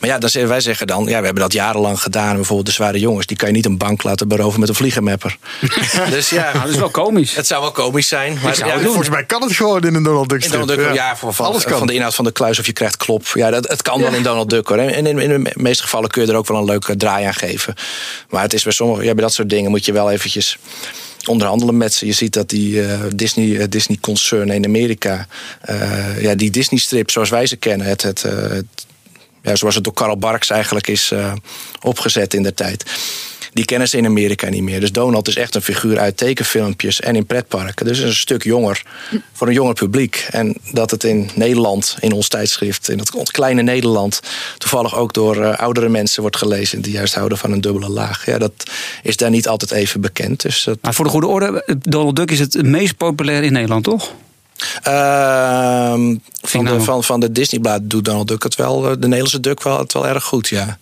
A: Maar ja, dan zeggen, wij zeggen dan, ja, we hebben dat jarenlang gedaan. Bijvoorbeeld de zware jongens, die kan je niet een bank laten beroven met een vliegenmapper.
E: dus ja, nou, dat is wel komisch.
A: Het zou wel komisch zijn. Maar
B: ja, volgens mij kan het gewoon in een Donald Duck strip.
A: In Donald Duck, ja, van, van, Alles kan. van de inhoud van de kluis of je krijgt klop. Ja, dat, het kan wel in Donald Duck hoor. En in, in de meeste gevallen kun je er ook wel een leuke draai aan geven. Maar het is bij sommige, ja, bij dat soort dingen moet je wel eventjes onderhandelen met ze. Je ziet dat die uh, Disney, uh, Disney concern in Amerika, uh, ja, die Disney strip zoals wij ze kennen, het, het, het ja, zoals het door Karl Barks eigenlijk is opgezet in de tijd die kennen ze in Amerika niet meer. Dus Donald is echt een figuur uit tekenfilmpjes en in pretparken. Dus een stuk jonger voor een jonger publiek. En dat het in Nederland, in ons tijdschrift, in dat kleine Nederland, toevallig ook door uh, oudere mensen wordt gelezen die juist houden van een dubbele laag. Ja, dat is daar niet altijd even bekend. Dus dat...
E: Maar voor de goede orde, Donald Duck is het meest populair in Nederland, toch?
A: Uh, van, de, van, van de Disneyblad doet Donald Duck het wel, de Nederlandse Duck wel, het wel erg goed, ja.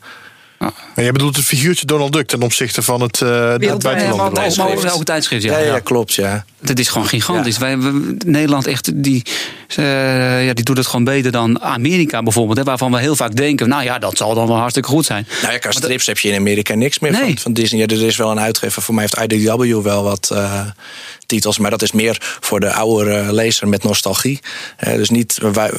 B: Ja. Maar jij bedoelt het figuurtje Donald Duck ten opzichte van het, uh, het buitenland.
E: Over elke tijdschrift, ja.
A: Ja, ja, klopt, ja.
E: Het is gewoon gigantisch. Wij, Nederland echt, die, uh, ja, die doet het gewoon beter dan Amerika bijvoorbeeld. Hè, waarvan we heel vaak denken, nou ja, dat zal dan wel hartstikke goed zijn.
A: Nou ja, qua strips heb je in Amerika niks meer nee. van, van Disney. Ja, er is wel een uitgever, voor mij heeft IDW wel wat uh, titels. Maar dat is meer voor de oudere lezer met nostalgie. Uh, dus niet, wij,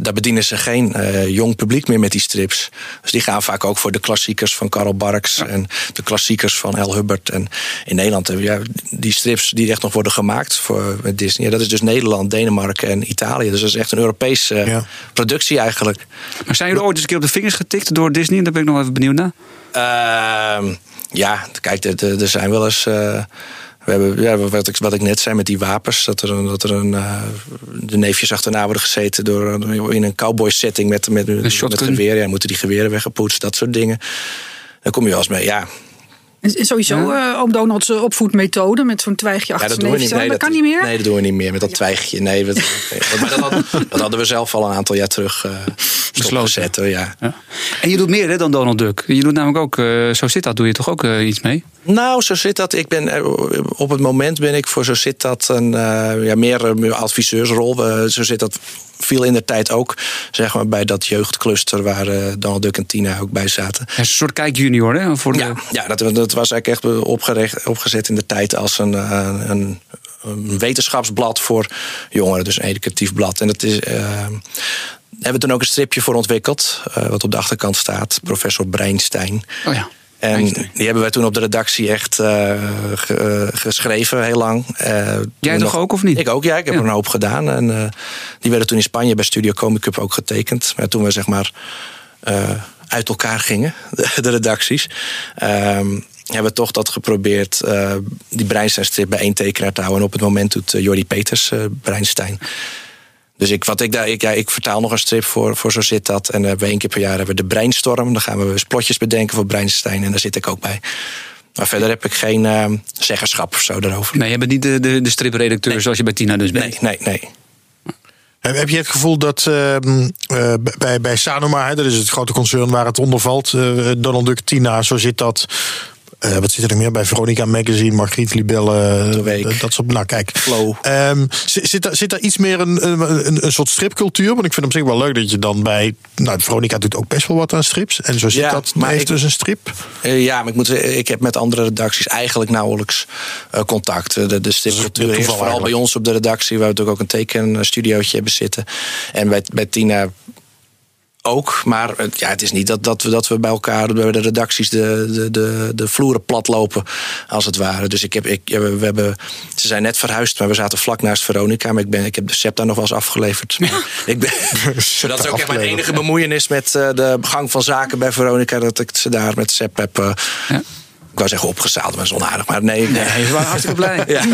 A: daar bedienen ze geen jong publiek meer met die strips. Dus die gaan vaak ook voor de klassiekers van Karl Barks ja. en de klassiekers van L. Hubbard. En in Nederland hebben we ja, die strips die echt nog worden gemaakt voor Disney. Ja, dat is dus Nederland, Denemarken en Italië. Dus dat is echt een Europese ja. productie eigenlijk.
E: Maar zijn jullie ooit eens een keer op de vingers getikt door Disney? Daar ben ik nog even benieuwd naar.
A: Uh, ja, kijk, er, er zijn wel eens. Uh, we hebben, ja, wat, ik, wat ik net zei met die wapens, dat er, een, dat er een, uh, de neefjes achterna worden gezeten door, in een cowboy setting met, met, met, met geweer. Ja, moeten die geweren weggepoetst, dat soort dingen. Dan kom je wel eens mee, ja,
C: en sowieso ja. uh, oom Donald's opvoedmethode met zo'n twijgje achter
A: ja, dat doen we niet. Nee,
C: dat, kan niet meer?
A: Nee, dat doen we niet meer met dat twijgje. Nee, dat, maar dat, hadden, dat hadden we zelf al een aantal jaar terug uh, gezet. Ja. ja.
E: En je doet meer hè, dan Donald Duck. Je doet namelijk ook, uh, zo zit dat, doe je toch ook uh, iets mee?
A: Nou, zo zit dat. Ik ben, op het moment ben ik voor zo zit dat een ja, meer adviseursrol. zo zit dat viel in de tijd ook zeg maar, bij dat jeugdcluster waar uh, Donald Duck en Tina ook bij zaten.
E: een soort kijk junior, hè? Voor de...
A: Ja, ja dat, dat was eigenlijk echt opgericht, opgezet in de tijd als een, een, een wetenschapsblad voor jongeren, dus een educatief blad. En dat is. Uh, hebben we toen ook een stripje voor ontwikkeld, uh, wat op de achterkant staat. Professor Breinstein.
E: Oh ja.
A: En die hebben wij toen op de redactie echt uh, ge, uh, geschreven, heel lang.
E: Uh, Jij nog ook of niet?
A: Ik ook, ja. Ik heb ja. er een hoop gedaan. En die werden toen in Spanje bij Studio Comic Cup ook getekend. Maar toen we zeg maar uit elkaar gingen, de, de redacties... Um, hebben we toch dat geprobeerd, die Breinstein-strip bij één tekenaar te houden. En op het moment doet Jordi Peters Breinstein... Dus ik, wat ik, daar, ik, ja, ik vertaal nog een strip voor, voor Zo Zit Dat. En we één keer per jaar hebben we de Breinstorm. Dan gaan we eens plotjes bedenken voor Breinstein. En daar zit ik ook bij. Maar verder heb ik geen uh, zeggenschap of zo daarover.
E: Nee, je bent niet de, de, de stripredacteur nee. zoals je bij Tina dus bent.
A: Nee, nee, nee.
B: Heb je het gevoel dat uh, uh, bij, bij Sanoma, dat is het grote concern waar het onder valt, uh, Donald Duck, Tina, zo zit dat. Uh, wat zit er meer bij? Veronica Magazine, Margriet Libelle.
A: De week.
B: Dat soort, nou, kijk.
A: Flow.
B: Um, zit, daar, zit daar iets meer een, een, een soort stripcultuur? Want ik vind op zich wel leuk dat je dan bij. Nou, Veronica doet ook best wel wat aan strips. En zo zit ja, dat. Maar heeft ik, dus een strip.
A: Uh, ja, maar ik, moet, ik heb met andere redacties eigenlijk nauwelijks uh, contact. De, de stripcultuur is vooral bij ons op de redactie. Waar we natuurlijk ook een tekenstudiootje hebben zitten. En bij, bij Tina ook, maar ja, het is niet dat, dat, we, dat we bij elkaar bij de redacties de, de, de, de vloeren plat lopen, als het ware. Dus ik heb, ik, we hebben, ze zijn net verhuisd, maar we zaten vlak naast Veronica. Maar ik, ben, ik heb de SEPTA nog wel eens afgeleverd. ik ben, dat is ook echt mijn enige bemoeienis met uh, de gang van zaken bij Veronica. Dat ik ze daar met SEP heb. Uh, ja. Ik wou zeggen opgezaald, maar onaardig. Maar nee,
E: nee. nee ze waren hartstikke blij.
B: ja.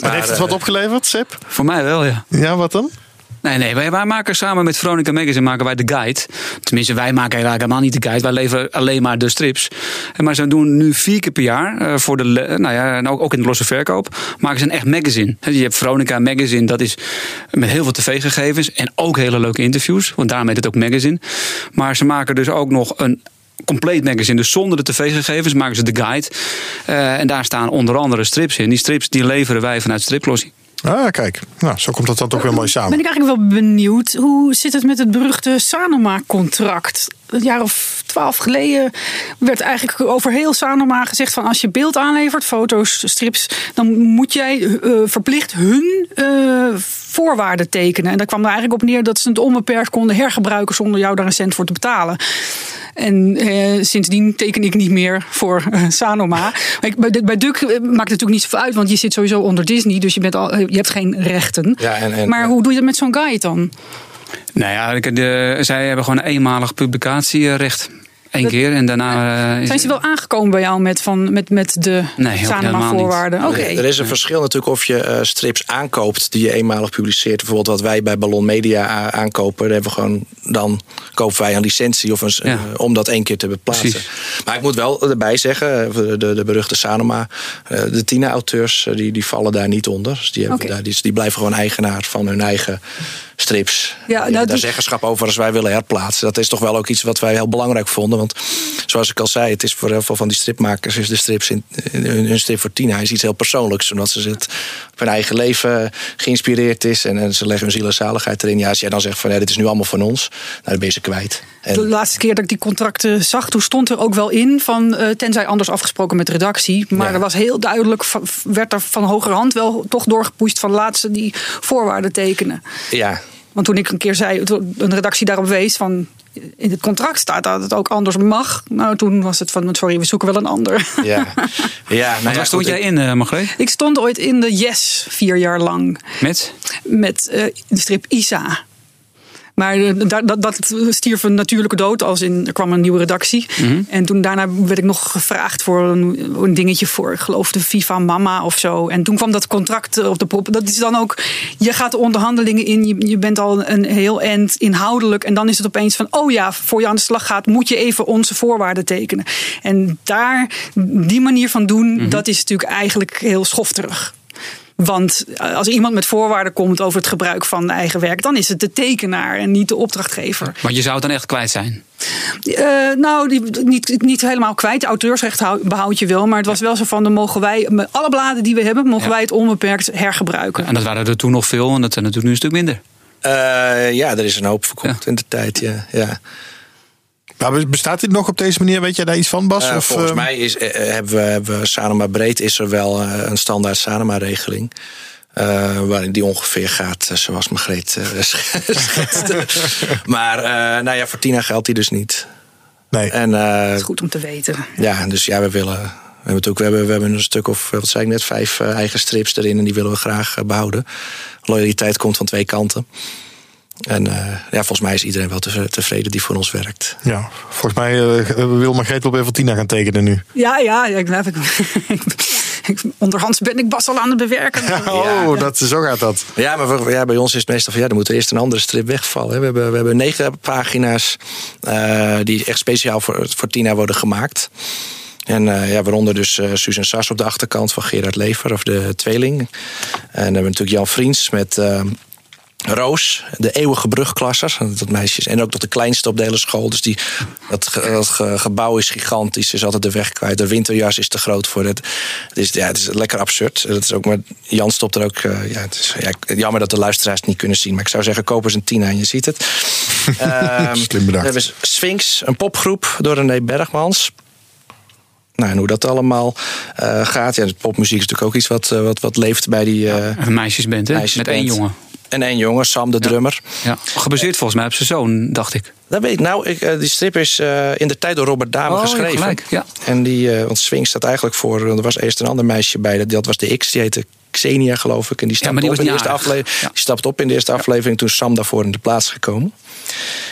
B: maar, heeft het wat opgeleverd, Sep?
E: Voor mij wel, ja.
B: Ja, wat dan?
E: Nee, nee, wij, maken samen met Veronica Magazine maken wij de guide. Tenminste, wij maken eigenlijk helemaal niet de guide. Wij leveren alleen maar de strips. Maar ze doen nu vier keer per jaar uh, voor de, nou ja, en ook, in de losse verkoop, maken ze een echt magazine. Je hebt Veronica Magazine, dat is met heel veel tv-gegevens en ook hele leuke interviews. Want daarom heet het ook magazine. Maar ze maken dus ook nog een compleet magazine. Dus zonder de tv-gegevens maken ze de guide. Uh, en daar staan onder andere strips in. Die strips die leveren wij vanuit Stripklossie.
B: Ah, kijk. Nou, zo komt dat dan toch weer mooi samen.
C: Ben ik eigenlijk wel benieuwd. Hoe zit het met het beruchte Sanoma-contract? Een jaar of twaalf geleden werd eigenlijk over heel Sanoma gezegd van... als je beeld aanlevert, foto's, strips... dan moet jij uh, verplicht hun uh, voorwaarden tekenen. En daar kwam er eigenlijk op neer dat ze het onbeperkt konden hergebruiken... zonder jou daar een cent voor te betalen. En eh, sindsdien teken ik niet meer voor uh, Sanoma. Ik, bij, bij Duk maakt het natuurlijk niet zoveel uit, want je zit sowieso onder Disney, dus je, bent al, je hebt geen rechten. Ja, en, en, maar hoe doe je dat met zo'n guide dan?
E: Nou ja, de, zij hebben gewoon een eenmalig publicatierecht. Eén keer en daarna.
C: Uh, zijn ze wel aangekomen bij jou met, van, met, met de nee, Sanoma-voorwaarden? Oké.
A: Er is een verschil natuurlijk of je uh, strips aankoopt die je eenmalig publiceert. Bijvoorbeeld wat wij bij Ballon Media aankopen. Daar hebben we gewoon, dan kopen wij een licentie of een, ja. uh, om dat één keer te beplaatsen. Precies. Maar ik moet wel erbij zeggen, de, de, de beruchte Sanoma, de Tina-auteurs, die, die vallen daar niet onder. Dus die, hebben okay. daar, die, die blijven gewoon eigenaar van hun eigen strips. Ja, nou, daar zeggenschap over als wij willen herplaatsen. Dat is toch wel ook iets wat wij heel belangrijk vonden. Want zoals ik al zei, het is voor heel veel van die stripmakers... is de strips in, hun strip voor Tina is iets heel persoonlijks. Omdat ze het op hun eigen leven geïnspireerd is. En, en ze leggen hun ziel en zaligheid erin. Ja, als jij dan zegt van ja, dit is nu allemaal van ons. Nou, dan ben je ze kwijt.
C: En... De laatste keer dat ik die contracten zag, toen stond er ook wel in van uh, tenzij anders afgesproken met de redactie. Maar ja. er was heel duidelijk, werd er van hogerhand wel toch doorgepoest van laat ze die voorwaarden tekenen.
A: Ja,
C: want toen ik een keer zei, een redactie daarop wees van in het contract staat dat het ook anders mag. Nou, toen was het van, sorry, we zoeken wel een ander.
A: Ja, ja nou
E: waar ja, stond jij in, uh, Margreet?
C: Ik stond ooit in de Yes, vier jaar lang.
E: Met?
C: Met uh, de strip Isa. Maar dat, dat, dat stierf een natuurlijke dood als in, er kwam een nieuwe redactie. Mm -hmm. En toen daarna werd ik nog gevraagd voor een, een, dingetje voor, ik geloof de FIFA Mama of zo. En toen kwam dat contract op de prop. Dat is dan ook, je gaat de onderhandelingen in, je, je bent al een heel eind inhoudelijk. En dan is het opeens van, oh ja, voor je aan de slag gaat, moet je even onze voorwaarden tekenen. En daar, die manier van doen, mm -hmm. dat is natuurlijk eigenlijk heel schofterig. Want als iemand met voorwaarden komt over het gebruik van eigen werk, dan is het de tekenaar en niet de opdrachtgever.
E: Maar je zou het dan echt kwijt zijn?
C: Uh, nou, die, niet, niet helemaal kwijt. De auteursrecht behoud je wel. Maar het was wel zo van: dan mogen wij, met alle bladen die we hebben, mogen ja. wij het onbeperkt hergebruiken.
E: En dat waren er toen nog veel en dat zijn natuurlijk nu een stuk minder.
A: Uh, ja, er is een hoop verkocht ja. in de tijd. Ja. ja.
B: Maar bestaat dit nog op deze manier? Weet jij daar iets van, Bas?
A: Uh,
B: of,
A: volgens uh... mij is, uh, hebben we, hebben we Sanoma Breed is er wel een standaard Sanoma-regeling. waarin die ongeveer gaat zoals Margreet schetste. maar nou ja, voor Tina geldt die dus niet.
B: Nee.
C: En, dat is goed om te weten.
A: Ja, dus ja, we willen... We hebben, het ook, we, hebben, we hebben een stuk of, wat zei ik net, vijf eigen strips erin. En die willen we graag behouden. Loyaliteit komt van twee kanten. En uh, ja, volgens mij is iedereen wel tevreden die voor ons werkt.
B: Ja, volgens mij uh, wil Margreet wel even Tina gaan tekenen nu.
C: Ja, ja, ja ik, ik, onderhands ben ik Bas al aan het bewerken.
B: Ja, oh, ja. Dat, zo gaat dat.
A: Ja, maar ja, bij ons is het meestal van ja, er moet eerst een andere strip wegvallen. We hebben, we hebben negen pagina's uh, die echt speciaal voor, voor Tina worden gemaakt. En uh, ja, waaronder dus uh, Susan Sas op de achterkant van Gerard Lever, of de tweeling. En dan hebben we natuurlijk Jan Vriends met... Uh, Roos, de eeuwige brugklassers. Dat meisjes, en ook nog de kleinste op de hele school. Dus die, dat, dat gebouw is gigantisch. Ze is altijd de weg kwijt. De winterjas is te groot voor het. Het is, ja, het is lekker absurd. Dat is ook maar, Jan stopt er ook. Uh, ja, het is ja, jammer dat de luisteraars het niet kunnen zien. Maar ik zou zeggen, koop eens een Tina en je ziet het.
B: um, Slim bedacht.
A: We hebben Sphinx, een popgroep door René Bergmans. Nou, en hoe dat allemaal uh, gaat. Ja, de popmuziek is natuurlijk ook iets wat, uh, wat, wat leeft bij die. Uh,
E: ja, een meisjesband, hè? Meisjesband. Met één jongen.
A: En één jongen, Sam de drummer.
E: Ja. Gebaseerd volgens mij op zijn zoon, dacht ik.
A: Dat weet ik. Nou, ik, die strip is uh, in de tijd door Robert Dame
E: oh,
A: geschreven.
E: Ja.
A: En die, uh, want Swing staat eigenlijk voor. Er was eerst een ander meisje bij. Dat was de X, die heette Xenia, geloof ik. En die ja, die op, in de eerste aflevering, ja. die stapte op in de eerste aflevering toen Sam daarvoor in de plaats gekomen.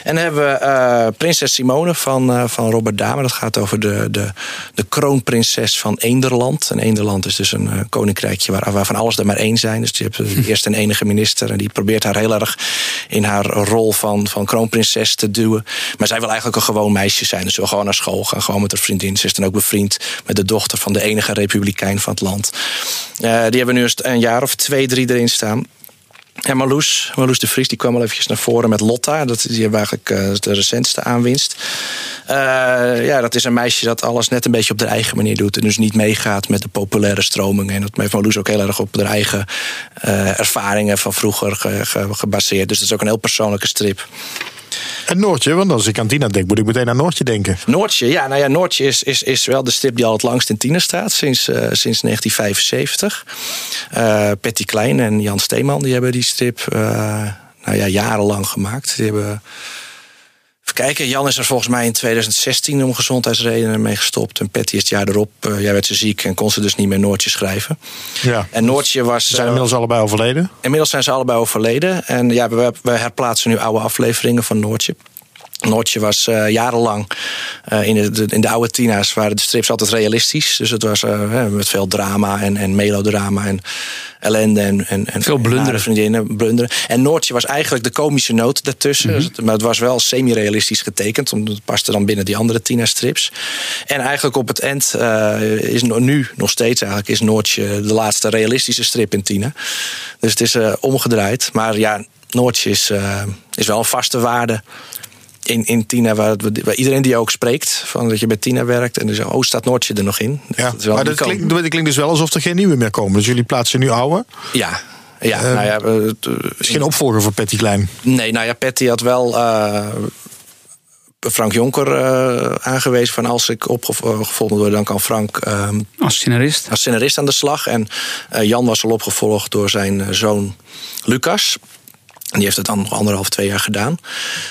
A: En dan hebben we uh, Prinses Simone van, uh, van Robert Dame. Dat gaat over de, de, de kroonprinses van Eenderland. En Eenderland is dus een uh, koninkrijkje waar, waarvan alles er maar één zijn. Dus je hebt de eerste en enige minister. En die probeert haar heel erg in haar rol van, van kroonprinses te duwen. Maar zij wil eigenlijk een gewoon meisje zijn. Dus ze wil gewoon naar school gaan, gewoon met haar vriendin. Ze is dan ook bevriend met de dochter van de enige republikein van het land. die hebben we een jaar of twee, drie erin staan. En Marloes, Marloes de Vries, die kwam al eventjes naar voren met Lotta. Dat is hier eigenlijk uh, de recentste aanwinst. Uh, ja, dat is een meisje dat alles net een beetje op haar eigen manier doet. En dus niet meegaat met de populaire stromingen. En dat heeft Marloes ook heel erg op haar eigen uh, ervaringen van vroeger ge, ge, gebaseerd. Dus dat is ook een heel persoonlijke strip.
B: En Noortje, want als ik aan Tina denk, moet ik meteen aan Noortje denken.
A: Noortje, ja, nou ja, Noortje is, is, is wel de strip die al het langst in Tina staat, sinds, uh, sinds 1975. Uh, Patty Klein en Jan Steeman, die hebben die strip uh, nou ja, jarenlang gemaakt. Die hebben... Even kijken, Jan is er volgens mij in 2016 om gezondheidsredenen mee gestopt. En Patty is het jaar erop. Uh, jij werd ze ziek en kon ze dus niet meer Noortje schrijven.
B: Ja.
A: En Noortje was.
B: Ze zijn inmiddels allebei overleden.
A: Inmiddels zijn ze allebei overleden. En ja, we, we herplaatsen nu oude afleveringen van Noortje. Noortje was uh, jarenlang uh, in, de, in de oude tina's waren de strips altijd realistisch. Dus het was uh, met veel drama en, en melodrama en ellende en, en, en
E: veel blunderen.
A: vriendinnen, blunderen. En Noortje was eigenlijk de komische noot daartussen. Mm-hmm. Maar het was wel semi-realistisch getekend. Omdat het paste dan binnen die andere Tina-strips. En eigenlijk op het eind is nu nog steeds eigenlijk is Noortje de laatste realistische strip in Tina. Dus het is omgedraaid. Maar ja, Noortje is, is wel een vaste waarde in, in Tina, waar, waar, iedereen die ook spreekt, van dat je bij Tina werkt. En dan zegt, oh, staat Noortje er nog in?
B: Ja, dat maar dat klinkt, dat klinkt dus wel alsof er geen nieuwe meer komen. Dus jullie plaatsen nu oude?
A: Ja. Ja, uh, nou ja,
B: uh, is geen opvolger voor Patty Klein.
A: Nee, nou ja, Patty had wel uh, Frank Jonker uh, aangewezen van als ik opgevolgd word, dan kan Frank uh,
E: als scenarist.
A: als scenarist aan de slag. En uh, Jan was al opgevolgd door zijn zoon Lucas. Die heeft het dan nog anderhalf, twee jaar gedaan.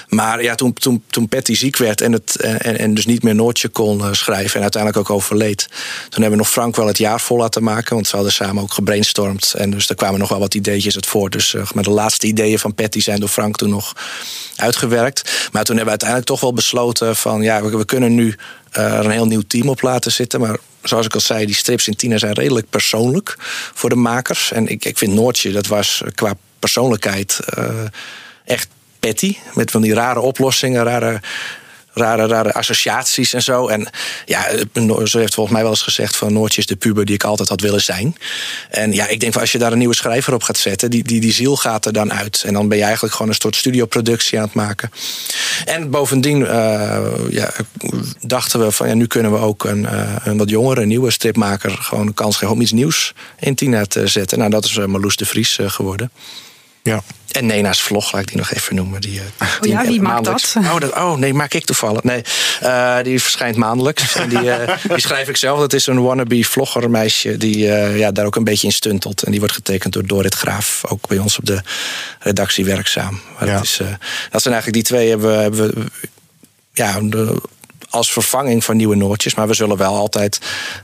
A: Maar ja, toen, toen, toen Patty ziek werd en, het, en, en dus niet meer Noortje kon uh, schrijven... en uiteindelijk ook overleed... toen hebben we nog Frank wel het jaar vol laten maken... want we hadden samen ook gebrainstormd. En dus er kwamen nog wel wat ideetjes uit voort. Dus uh, maar de laatste ideeën van Patty zijn door Frank toen nog uitgewerkt. Maar toen hebben we uiteindelijk toch wel besloten van... ja, we, kunnen nu uh, er een heel nieuw team op laten zitten... maar zoals ik al zei, die strips in Tina zijn redelijk persoonlijk voor de makers. En ik, ik vind Noortje, dat was qua persoonlijkheid uh, echt petty. Met van die rare oplossingen, rare, rare, rare associaties en zo. En ja, ze heeft volgens mij wel eens gezegd van Noortje is de puber die ik altijd had willen zijn. En ja, ik denk van als je daar een nieuwe schrijver op gaat zetten, die, die, die ziel gaat er dan uit. En dan ben je eigenlijk gewoon een soort studioproductie aan het maken. En bovendien uh, ja, dachten we van ja, nu kunnen we ook een, uh, een wat jongere, nieuwe stripmaker gewoon een kans geven om iets nieuws in Tina te zetten. Nou, dat is Marloes de Vries geworden.
B: Ja.
A: En Nena's vlog, laat ik die nog even noemen. Die,
C: oh ja, wie maakt dat?
A: Oh, dat? oh, nee, maak ik toevallig. Nee, uh, die verschijnt maandelijks. en die, uh, die schrijf ik zelf. Dat is een wannabe vloggermeisje die ja, daar ook een beetje in stuntelt. En die wordt getekend door Dorit Graaf. Ook bij ons op de redactie werkzaam. Maar
B: Ja.
A: dat, is, dat zijn eigenlijk die twee hebben we... Hebben we ja, als vervanging van nieuwe Noortjes. Maar we zullen wel altijd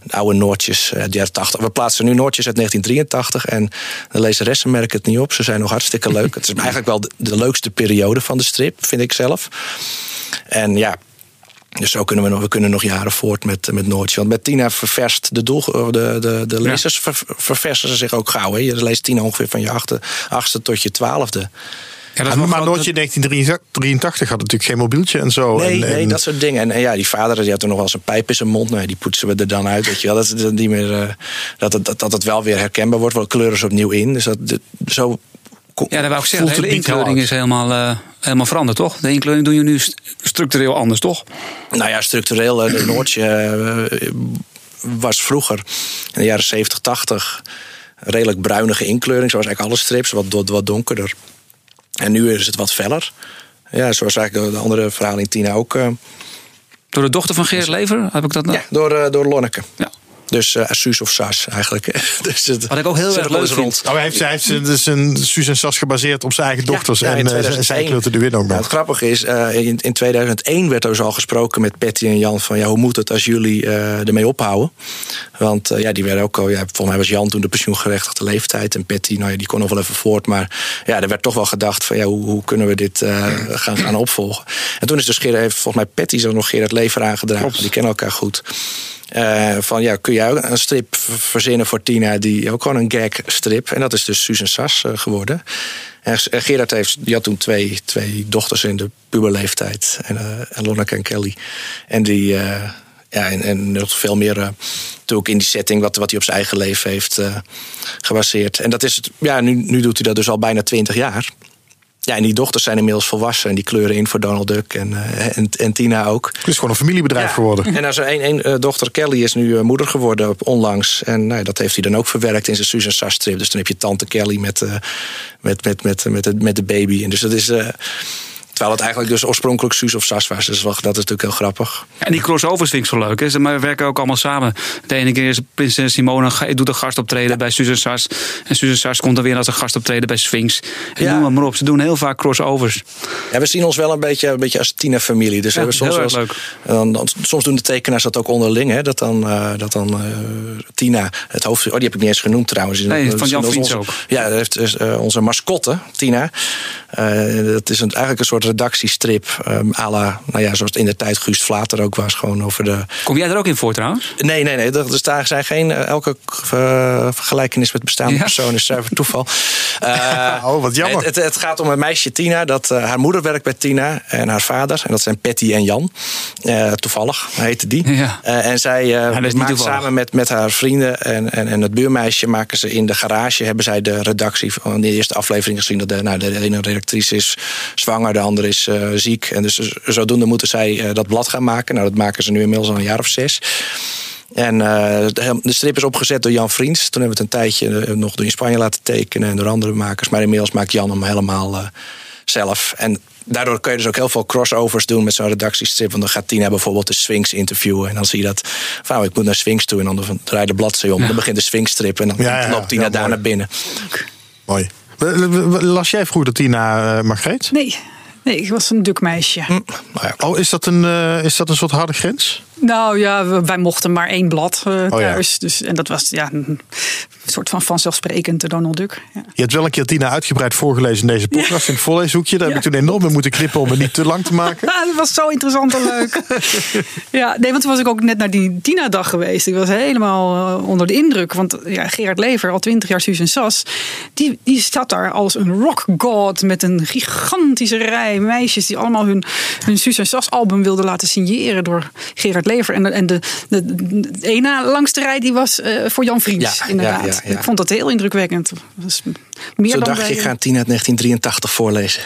A: oude Noortjes jaren 80. We plaatsen nu Noortjes uit 1983. En de lezeressen merken het niet op. Ze zijn nog hartstikke leuk. het is eigenlijk wel de, de, leukste periode van de strip, vind ik zelf. En ja. Dus zo kunnen we nog, we kunnen nog jaren voort met, met Noortje. Want met Tina ververst de, doel, de, de, de lezers ja. ver, verversen ze zich ook gauw. Hè? Je leest Tina ongeveer van je achtste, achtste tot je twaalfde.
B: Ja, dat maar Noortje in 1983 had natuurlijk geen mobieltje en zo.
A: Nee,
B: en,
A: nee
B: en...
A: dat soort dingen. En, en, ja, die vader die had er nog wel eens een pijp in zijn mond. Nee, die poetsen we er dan uit. Weet je wel. Dat, dat, niet meer, uh, dat, het, dat, dat het wel weer herkenbaar wordt. Wel kleuren ze opnieuw in. Dus dat, dat zo
E: ja, dat wou ik zeggen. De hele inkleuring is helemaal, uh, helemaal veranderd, toch? De inkleuring doe je nu st structureel anders, toch?
A: Nou ja, structureel. Uh, de Noortje uh, was vroeger, in de jaren 70, 80, redelijk bruinige inkleuring. Zoals eigenlijk alle strips, wat, wat donkerder. En nu is het wat feller. Ja, zoals eigenlijk de andere verhalen in Tina ook. Uh,
E: door de dochter van Geert Lever? Heb ik dat nou?
A: Ja, door, uh, door Lonneke.
E: Ja.
A: Dus uh, Suus of Sas eigenlijk. dus het,
E: Wat ik ook heel erg leuk vind.
B: Oh, hij heeft, hij heeft zijn Suus en Sas gebaseerd op zijn eigen dochters. Ja, ja, en uh, zij kleuren de win ook nog.
A: Het grappige is, uh, in, in 2001 werd er dus al gesproken met Patty en Jan... van ja, hoe moet het als jullie ermee ophouden? Want ja, die werden ook al... Ja, volgens mij was Jan toen de pensioengerechtigde leeftijd... en Patty, nou ja, die kon nog wel even voort. Maar ja, er werd toch wel gedacht van ja, hoe, hoe kunnen we dit gaan, gaan opvolgen? En toen is dus Gerard, heeft volgens mij Patty zo nog Gerard Lever aangedragen. Die kennen elkaar goed. Uh, van ja, kun jij een strip verzinnen voor Tina die ook gewoon een gag strip. En dat is dus Susan Sas uh, geworden. En Gerard heeft, had toen twee, twee dochters in de puberleeftijd. En, uh, en Lonneke en Kelly. En die, Ja, en, en nog veel meer uh, natuurlijk in die setting wat, wat hij op zijn eigen leven heeft gebaseerd. En dat is het, ja, nu, nu doet hij dat dus al bijna twintig jaar. Ja, en die dochters zijn inmiddels volwassen en die kleuren in voor Donald Duck en, uh, en, en, Tina ook.
B: Het is gewoon een familiebedrijf
A: ja.
B: geworden.
A: En als een, een uh, dochter Kelly is nu uh, moeder geworden onlangs. En nou, dat heeft hij dan ook verwerkt in zijn Susan Sass strip. Dus dan heb je tante Kelly met, met, met, met, met, de, met de baby. En dus dat is. Terwijl het eigenlijk dus oorspronkelijk Suus of Sas was. Dus dat is natuurlijk heel grappig.
E: En die crossovers vind ik zo leuk. Hè. Ze werken ook allemaal samen. De ene keer is Prinses Simone doet een gastoptreden ja. bij Susan Sas. En Susan Sas komt dan weer als een gastoptreden bij Sphinx. En ja. noem maar op. Ze doen heel vaak crossovers.
A: Ja, we zien ons wel een beetje, een beetje als Tina-familie. Dus
E: ja,
A: we soms,
E: heel leuk.
A: Dan, dan, soms doen de tekenaars dat ook onderling. Hè, dat dan, uh, dat dan uh, Tina, het hoofd... Oh, die heb ik niet eens genoemd trouwens.
E: Nee, van Jan Vriends ook.
A: Ja, dat heeft uh, onze mascotte, Tina. Dat is een, eigenlijk een soort redactiestrip. Um, à la, nou ja, zoals het in de tijd Guust Vlater ook was. Gewoon over de...
E: Kom jij er ook in voor trouwens?
A: Nee, nee, nee. Er daar zijn geen... elke uh, vergelijkenis met bestaande ja? personen is zuiver toeval.
B: Uh, oh, wat jammer.
A: Het, het, het, gaat om een meisje, Tina. Dat, haar moeder werkt bij Tina en haar vader. En dat zijn Patty en Jan. toevallig heette die.
E: Ja.
A: en zij maakt samen met, met haar vrienden en, en, en het buurmeisje... maken ze in de garage, hebben zij de redactie van de eerste aflevering gezien. Dat de, nou, de ene redactrice is zwanger, de andere is uh, ziek. En dus zodoende moeten zij uh, dat blad gaan maken. Nou, dat maken ze nu inmiddels al een jaar of zes. En uh, de, de, strip is opgezet door Jan Vriends. Toen hebben we het een tijdje nog door in Spanje laten tekenen en door andere makers. Maar inmiddels maakt Jan hem helemaal zelf. En daardoor kun je dus ook heel veel crossovers doen met zo'n redactiestrip. Want dan gaat Tina bijvoorbeeld de Sphinx interviewen. En dan zie je dat, van, ik moet naar Sphinx toe. En dan draai de bladzij om. Ja. Dan begint de Sphinx strip. En dan ja, ja, loopt Tina daar naar binnen.
B: Mooi. Las jij vroeger Tina, uh, Margreet?
C: Nee. Nee, ik was een dukmeisje.
B: Hm. Oh, is dat, een, uh, is dat een soort harde grens?
C: Nou ja, wij mochten maar één blad uh, thuis. Oh, ja. dus, en dat was ja, een soort van vanzelfsprekend Donald Duck. Ja.
B: Je hebt wel een keer Tina uitgebreid voorgelezen in deze podcast. Ja. In het voorleeshoekje. Daar heb ik toen enorm mee moeten knippen om het niet te lang te maken.
C: Dat was zo interessant en leuk. ja, nee, want toen was ik ook net naar die Tina-dag geweest. Ik was helemaal uh, onder de indruk. Want ja, Gerard Lever, al twintig jaar Susan Sas... Die, die zat daar als een rock god met een gigantische rij meisjes... die allemaal hun, hun Susan Sas-album wilden laten signeren door Gerard Lever. En, en de, de, de, de ene langste rij die was uh, voor Jan Vriends, ja, inderdaad. Ja, ik vond dat heel indrukwekkend. Was meer
A: Zo
C: dan
A: dacht je, ik ga Tina uit 1983 voorlezen.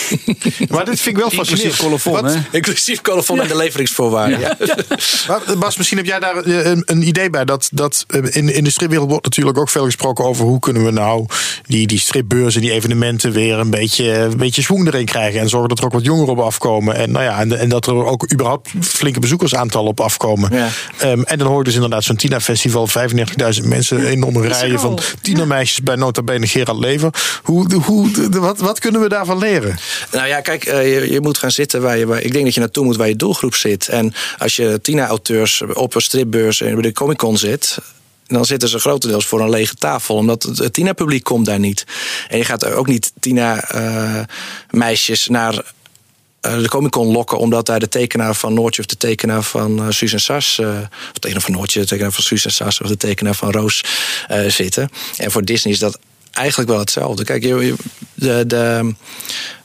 B: maar dit vind ik wel fascinerend.
E: Colofon, hè?
A: Inclusief colofon en de leveringsvoorwaarden. Ja.
B: maar Bas, misschien heb jij daar een, een, idee bij. Dat, dat in, in de stripwereld wordt natuurlijk ook veel gesproken over hoe kunnen we nou die, die stripbeurzen, die evenementen weer een beetje, een beetje schoen erin krijgen. En zorgen dat er ook wat jongeren op afkomen. En, nou ja, en, en dat er ook überhaupt flinke bezoekersaantallen op afkomen. Ja. Um, en dan hoor je dus inderdaad zo'n Tina-festival. 35.000 mensen, enorme rijen van tienermeisjes bij nota bene Gerard Lever. Hoe, hoe, wat, wat kunnen we daarvan leren?
A: Nou ja, kijk, je, je moet gaan zitten waar je. Waar, ik denk dat je naartoe moet waar je doelgroep zit. En als je Tina-auteurs op een stripbeurs bij de Comic Con zit dan zitten ze grotendeels voor een lege tafel. Omdat het Tina-publiek komt daar niet. En je gaat ook niet Tina-meisjes uh, naar uh, de Comic Con lokken. Omdat daar de tekenaar van Noortje of de tekenaar van uh, Susan Sas. of de tekenaar van Noortje, de tekenaar van Susan Sas of de tekenaar van Roos zitten. En voor Disney is dat eigenlijk wel hetzelfde. Kijk, de, de,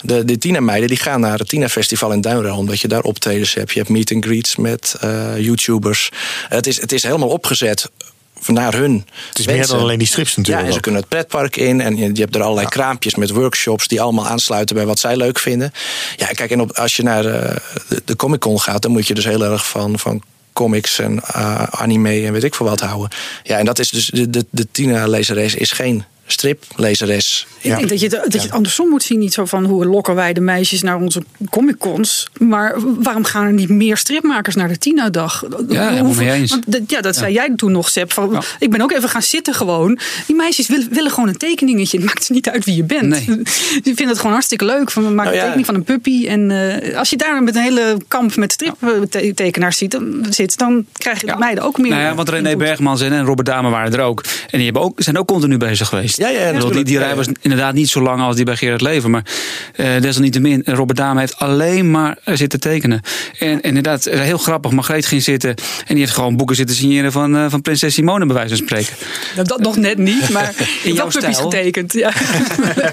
A: de, de Tina-meiden die gaan naar het Tina-festival in Duinrel... omdat je daar optredens hebt. Je hebt meet and greets met uh, YouTubers. Het is, het is helemaal opgezet naar hun.
B: Het is wensen. meer dan alleen die strips natuurlijk.
A: Ja, en ze kunnen het pretpark in en je hebt er allerlei ja. kraampjes met workshops die allemaal aansluiten bij wat zij leuk vinden. Ja, kijk, en op, als je naar de, de Comic Con gaat, dan moet je dus heel erg van, van comics en uh, anime en weet ik veel wat houden. Ja, en dat is dus de, de, de Tina-lezeres is geen striplezeres.
C: Ik denk dat je, het, dat je het andersom moet zien. Niet zo van hoe lokken wij de meisjes naar onze comic-cons. Maar waarom gaan er niet meer stripmakers naar de Tina-dag?
E: Ja, Hoeveel,
C: want, ja dat zei jij toen nog, Seb. Van, ja. Ik ben ook even gaan zitten gewoon. Die meisjes willen, willen gewoon een tekeningetje. Het maakt niet uit wie je bent.
E: Nee.
C: Die vinden het gewoon hartstikke leuk. Van, we maken nou, een tekening van een puppy. En uh, als je daar met een hele kamp met striptekenaars ziet, dan, zit, dan krijg je de meiden ook meer.
E: Nou ja, want René Bergmans en Robert Dame waren er ook. En die hebben ook, zijn ook continu bezig geweest.
A: Ja, ja,
E: bedoel, die, die
A: Ja,
E: rij
A: ja.
E: was inderdaad niet zo lang als die bij Gerard Leven. Maar eh, desalniettemin, Robert Dame heeft alleen maar eh, zitten tekenen. En, en inderdaad, eh, heel grappig. Margreet ging zitten en die heeft gewoon boeken zitten signeren van, eh, van prinses Simone, bij wijze van spreken.
C: Nou, dat nog net niet, maar
E: In jouw
C: dat
E: stijl?
C: getekend. Ja.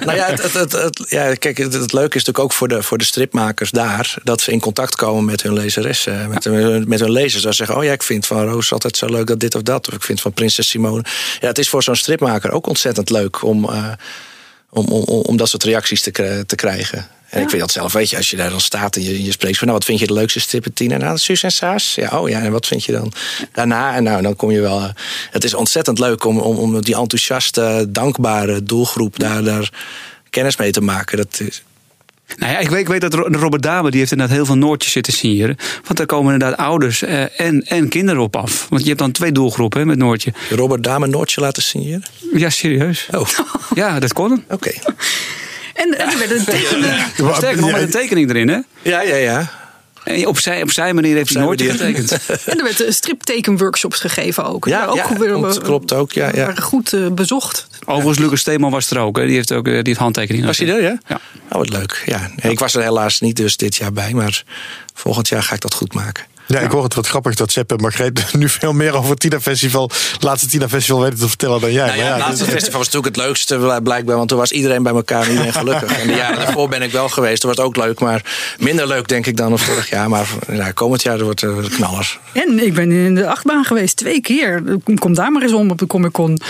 A: Nou ja, het, het, het, het- ja, kijk, het, het leuke is natuurlijk ook voor de, voor de stripmakers daar... dat ze in contact komen met hun lezeressen, met, hun, met hun lezers. Dat ze zeggen, oh ja, ik vind van Roos altijd zo leuk dat dit of dat. Of ik vind van Prinses Simone... Ja, het is voor zo'n stripmaker ook ontzettend leuk om, eh, om, om, om, om dat soort reacties te, te krijgen. En ik vind dat zelf, weet je, als je daar dan staat en je, je spreekt van... nou, wat vind je de leukste strip in Tina? Nou, Suus en Saas. Ja, oh ja, en wat vind je dan daarna? En nou, dan kom je wel... eh, het is ontzettend leuk om, om, om die enthousiaste, dankbare doelgroep daar... daar kennis mee te maken. Dat is,
E: Nou ja, ik weet, ik weet dat Ro- Robert Dame die heeft inderdaad heel veel Noortjes zitten signeren. Want daar komen inderdaad ouders eh, en, en kinderen op af. Want je hebt dan twee doelgroepen hè, met Noortje.
A: Robert Dame Noortje laten signeren?
E: Ja, serieus.
A: Oh,
E: Ja, dat kon.
A: oké.
C: En, en er werd een tekende.
E: Sterker nog, met een tekening erin, hè?
A: Ja, ja, ja.
E: En op zijn, op zijn manier heeft hij
A: manier.
E: getekend.
C: En er werd striptekenworkshops gegeven ook.
A: Ja,
C: ook
A: ja,
C: weer,
A: klopt, klopt ook, ja, ja.
C: waren goed eh, bezocht.
E: Overigens, Lucas Steeman was er ook. Hè. Die heeft ook eh, die heeft handtekeningen.
A: Was hij er, ja?
E: Ja.
A: Oh, wat leuk. Ja. Nee, ik was er helaas niet dus dit jaar bij, maar volgend jaar ga ik dat goed maken.
B: Ja, ik hoor het wat grappig dat Sepp en Margreet nu veel meer over het Tina Festival, laatste Tina Festival weten te vertellen dan jij.
A: Nou ja, het laatste festival was natuurlijk het leukste bl- blijkbaar, want toen was iedereen bij elkaar en iedereen gelukkig. En de jaren daarvoor ben ik wel geweest, dat was ook leuk, maar minder leuk denk ik dan of vorig jaar. Maar ja, komend jaar wordt het knaller.
C: En ik ben in de achtbaan geweest, twee keer. Kom daar maar eens om op de Comic Con.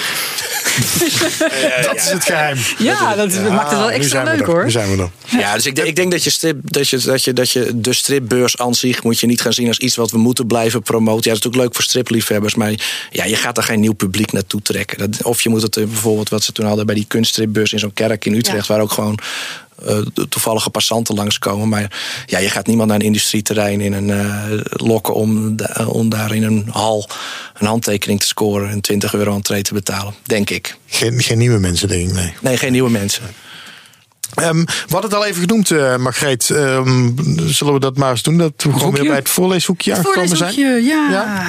B: dat is het geheim.
C: Ja, dat maakt het wel extra leuk
B: er,
C: hoor.
B: Nu zijn we er.
A: Ja, dus ik, denk- ik denk dat je, strip, dat, je, dat, je, dat je de stripbeurs aan zich moet je niet gaan zien als iets wat we moeten blijven promoten. Ja, dat is natuurlijk leuk voor stripliefhebbers, maar ja, je gaat er geen nieuw publiek naartoe trekken. Dat, of je moet het eh, bijvoorbeeld wat ze toen hadden bij die kunststripbeurs in zo'n kerk in Utrecht, waar ook gewoon eh, toevallige passanten langskomen. Maar ja, je gaat niemand naar een industrieterrein in een, eh, lokken om, om daar in een hal een handtekening te scoren en 20 euro entree te betalen, denk ik.
B: Geen, geen nieuwe mensen, denk ik, nee.
A: Nee, geen nieuwe mensen.
B: Ehm, we hadden het al even genoemd, eh Margreet. Ehm, zullen we dat maar eens doen? Dat we gewoon
E: Hoekje?
B: weer bij het voorleeshoekje aangekomen zijn?
C: Ja.
B: Ja.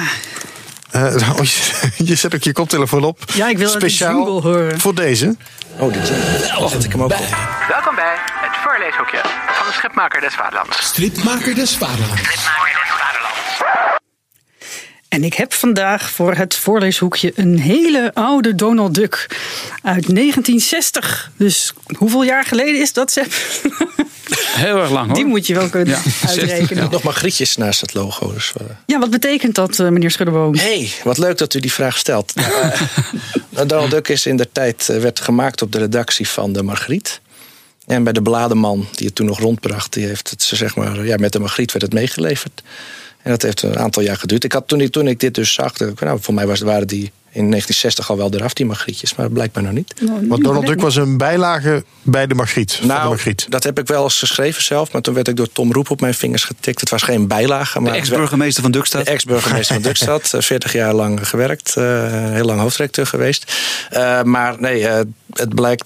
B: Eh, oh, je, je zet ook je koptelefoon op.
C: Ja, ik wil het
B: Speciaal
C: horen.
B: voor deze.
A: Oh, dit oh, zet ik hem ook op.
D: Welkom bij het voorleeshoekje van de Schipmaker des Vaderlands.
G: Stripmaker des Vaderlands.
C: En ik heb vandaag voor het voorleeshoekje een hele oude Donald Duck uit 1960. Dus hoeveel jaar geleden is dat, Sepp?
E: Heel erg lang hoor.
C: Die moet je wel kunnen
E: Ja,
C: uitrekenen. Ja.
A: Nog maar grietjes naast het logo. Dus, eh.
C: wat betekent dat, eh, meneer Schuddeboom?
A: hey, wat leuk dat u die vraag stelt. Nou, eh, Donald Duck is in de tijd werd gemaakt op de redactie van de Margriet. En bij de blademan die het toen nog rondbracht, die heeft het zeg maar, ja, met de Margriet werd het meegeleverd. En dat heeft een aantal jaar geduurd. Ik had, toen, ik, toen ik dit dus zag, nou, voor mij was, waren die in 1960 al wel eraf, die Margrietjes, maar blijkbaar nog niet.
B: Want Donald Duck was een bijlage bij de Margriet. van de
A: Nou,
B: Margriet.
A: dat heb ik wel eens geschreven zelf, maar toen werd ik door Tom Roep op mijn vingers getikt. Het was geen bijlage, maar
E: ex-burgemeester van
A: de
E: Dukstad.
A: ex-burgemeester van Dukstad, eh, 40 jaar lang gewerkt, eh, heel lang hoofdredacteur geweest. Eh, maar nee, eh, het blijkt,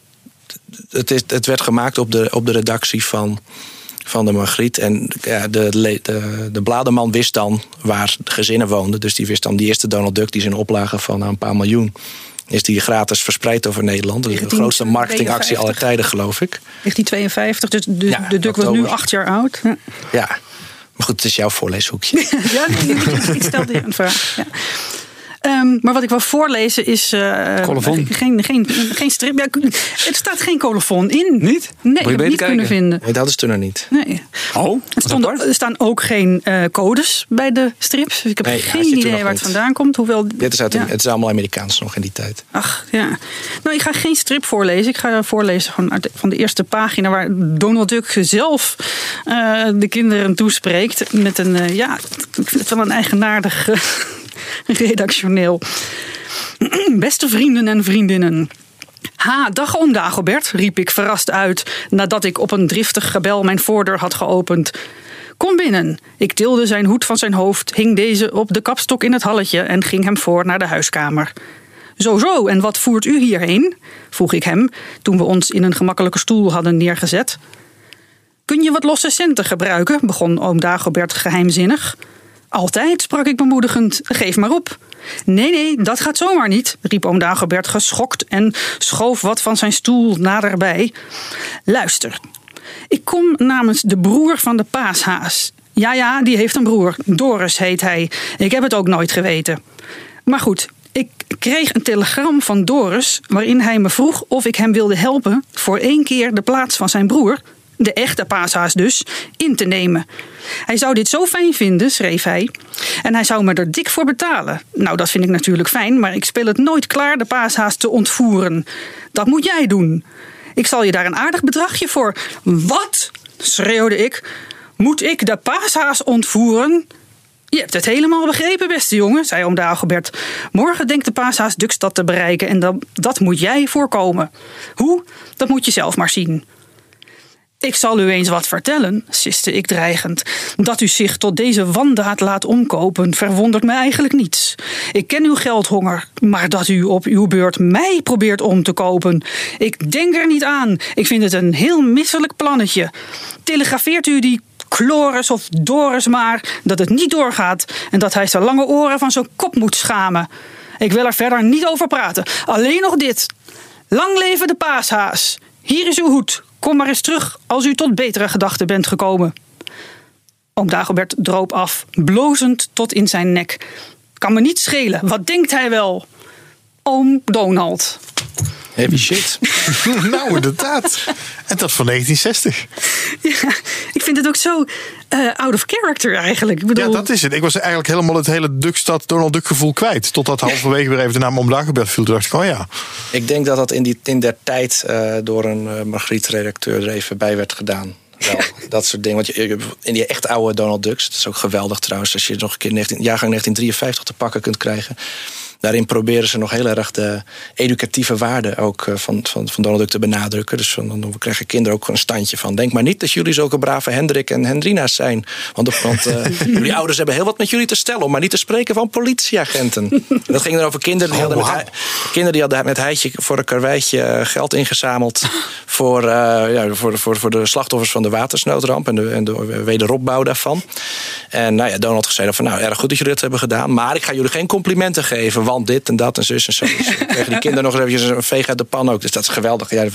A: het, is, het werd gemaakt op de, op de redactie van, van de Margriet. En ja, de, de, de blademan wist dan waar de gezinnen woonden. Dus die wist dan die eerste Donald Duck, die is in oplage van een paar miljoen. Is die gratis verspreid over Nederland. De grootste
C: 1952.
A: marketingactie aller tijden, geloof ik.
C: 1952, dus de,
A: Ja,
C: de Duck was nu acht jaar oud. Ja,
A: Ja. Maar goed, het is jouw voorleeshoekje.
C: ja nee, ik, ik stelde je een vraag. Ja. Ehm, maar wat ik wil voorlezen is. eh,
E: Colofon.
C: Geen, geen, geen strip. Ja, er staat geen colofon in.
E: Niet?
C: Nee, ik heb het niet kunnen vinden.
A: Nee, dat hadden ze toen nog niet.
C: Nee.
E: Oh,
C: Er, stonden, er staan ook geen eh, codes bij de strips. Dus ik heb
A: Nee,
C: geen
A: er
C: idee waar het vandaan komt. Hoewel,
A: Dit is uit,
C: ja.
A: Het is allemaal Amerikaans nog in die tijd.
C: Ach, ja. Nou, ik ga geen strip voorlezen. Ik ga voorlezen van, van de eerste pagina... waar Donald Duck zelf eh, de kinderen toespreekt. Met een, eh, ja, ik vind het wel een eigenaardig eh, redactioneel. Beste vrienden en vriendinnen... Ha, dag oom Dagobert, riep ik verrast uit... nadat ik op een driftig gebel mijn voordeur had geopend... Kom binnen. Ik tilde zijn hoed van zijn hoofd, hing deze op de kapstok in het halletje en ging hem voor naar de huiskamer. Zo, zo, en wat voert u hierheen? vroeg ik hem toen we ons in een gemakkelijke stoel hadden neergezet. Kun je wat losse centen gebruiken? begon oom Dagobert geheimzinnig. Altijd, sprak ik bemoedigend. Geef maar op. Nee, nee, dat gaat zomaar niet, riep oom Dagobert geschokt en schoof wat van zijn stoel naderbij. Luister, ik kom namens de broer van de paashaas. Ja, ja, die heeft een broer. Doris heet hij. Ik heb het ook nooit geweten. Maar goed, ik kreeg een telegram van Doris waarin hij me vroeg of ik hem wilde helpen voor één keer de plaats van zijn broer, de echte paashaas dus, in te nemen. Hij zou dit zo fijn vinden, schreef hij, en hij zou me er dik voor betalen. Nou, dat vind ik natuurlijk fijn, maar ik speel het nooit klaar de paashaas te ontvoeren. Dat moet jij doen. Ik zal je daar een aardig bedragje voor. Wat? schreeuwde ik. Moet ik de paashaas ontvoeren? Je hebt het helemaal begrepen, beste jongen, zei oom Dagobert. Morgen denkt de paashaas Dukstad te bereiken en dat, dat moet jij voorkomen. Hoe? Dat moet je zelf maar zien. Ik zal u eens wat vertellen, siste ik dreigend. Dat u zich tot deze wandaad laat omkopen, verwondert me eigenlijk niets. Ik ken uw geldhonger, maar dat u op uw beurt mij probeert om te kopen. Ik denk er niet aan. Ik vind het een heel misselijk plannetje. Telegrafeert u die Chloris of Doris maar dat het niet doorgaat en dat hij zijn lange oren van zijn kop moet schamen. Ik wil er verder niet over praten. Alleen nog dit. Lang leven de paashaas. Hier is uw hoed. Kom maar eens terug als u tot betere gedachten bent gekomen. Oom Dagobert droop af, blozend tot in zijn nek. Kan me niet schelen, wat denkt hij wel? Oom Donald.
A: Heavy shit.
B: nou, inderdaad. En dat van 1960.
C: Ja, ik vind het ook zo uh, out of character eigenlijk. Ik bedoel...
B: Ja, dat is het. Ik was eigenlijk helemaal het hele Duckstad Donald Duck gevoel kwijt. Totdat halverwege weer even de naam Oom Dagobert viel. Toen dacht ik, oh ja.
A: Ik denk dat dat in, die, in der tijd uh, door een uh, Margriet-redacteur er even bij werd gedaan. Wel, dat soort dingen. Want je, in die echt oude Donald Ducks, dat is ook geweldig trouwens, als je nog een keer 19, jaargang 1953 te pakken kunt krijgen daarin proberen ze nog heel erg de educatieve waarde ook van, van, van Donald Duck te benadrukken. Dus dan krijgen kinderen ook een standje van. Denk maar niet dat jullie zulke brave Hendrik en Hendrina's zijn. Want, want uh, jullie ouders hebben heel wat met jullie te stellen. Om maar niet te spreken van politieagenten. En dat ging dan over kinderen die, oh, hadden, met, kinderen die hadden met Heitje voor een karweitje geld ingezameld. Voor, uh, ja, voor, voor, voor de slachtoffers van de watersnoodramp en de, en de wederopbouw daarvan. En nou ja, Donald zei van nou erg goed dat jullie dat hebben gedaan. Maar ik ga jullie geen complimenten geven want dit en dat en zus en zo. Dus kregen die kinderen nog eens eventjes een veeg uit de pan ook. Dus dat is geweldig. Ja,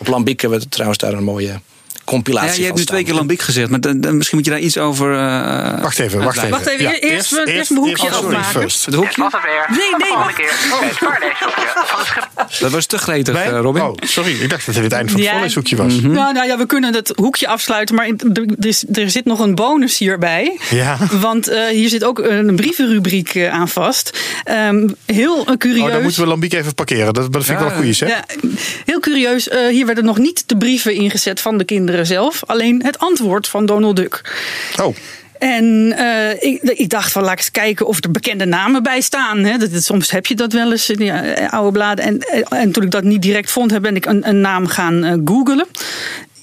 A: op Lambiek hebben we trouwens daar een mooie compilatie.
E: Ja, je hebt nu twee keer Lambiek gezegd, maar dan, dan, misschien moet je daar iets over. Uh,
B: wacht even, wacht even.
C: Wacht even, ja, eerst, eerst, eerst mijn hoekje
D: oh,
C: afmaken.
E: Het hoekje?
D: Was het weer?
C: Nee, nee,
D: wacht. keer. Het voorleeshoekje van de schip.
E: Dat was te gretig, uh, Robin.
B: Oh, sorry, ik dacht dat het het einde van het ja, voorleeshoekje was.
C: Mm -hmm. nou, nou ja, we kunnen het hoekje afsluiten, maar er, is, er zit nog een bonus hierbij.
B: Ja.
C: Want uh, hier zit ook een brievenrubriek uh, aan vast. Um, heel curieus.
B: Oh, dan moeten we Lambiek even parkeren. Dat, dat vind ik ja. wel goed, hè?
C: Ja, heel curieus. hier werden nog niet de brieven ingezet van de kinderen zelf. Alleen het antwoord van Donald Duck.
B: Oh.
C: En uh, ik, ik, dacht van laat eens kijken of er bekende namen bij staan. Hè. Dat, dat, soms heb je dat wel eens in die oude bladen. En, en toen ik dat niet direct vond, ben ik een, een naam gaan uh, googlen.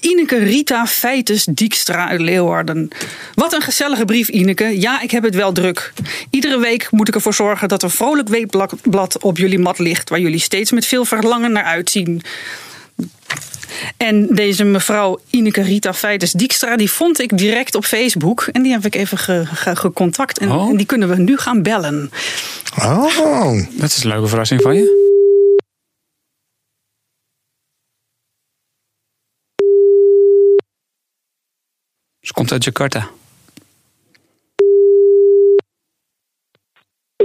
C: Ineke Rita Feites Dijkstra uit Leeuwarden. Wat een gezellige brief, Ineke. Ja, ik heb het wel druk. Iedere week moet ik ervoor zorgen dat er vrolijk weekblad op jullie mat ligt... waar jullie steeds met veel verlangen naar uitzien. En deze mevrouw Ineke Rita Feites Dijkstra, die vond ik direct op Facebook. En die heb ik even gecontact. Ge, ge en, oh. en, die kunnen we nu gaan bellen.
B: Oh,
E: dat is een leuke verrassing van je. Ze komt uit Jakarta.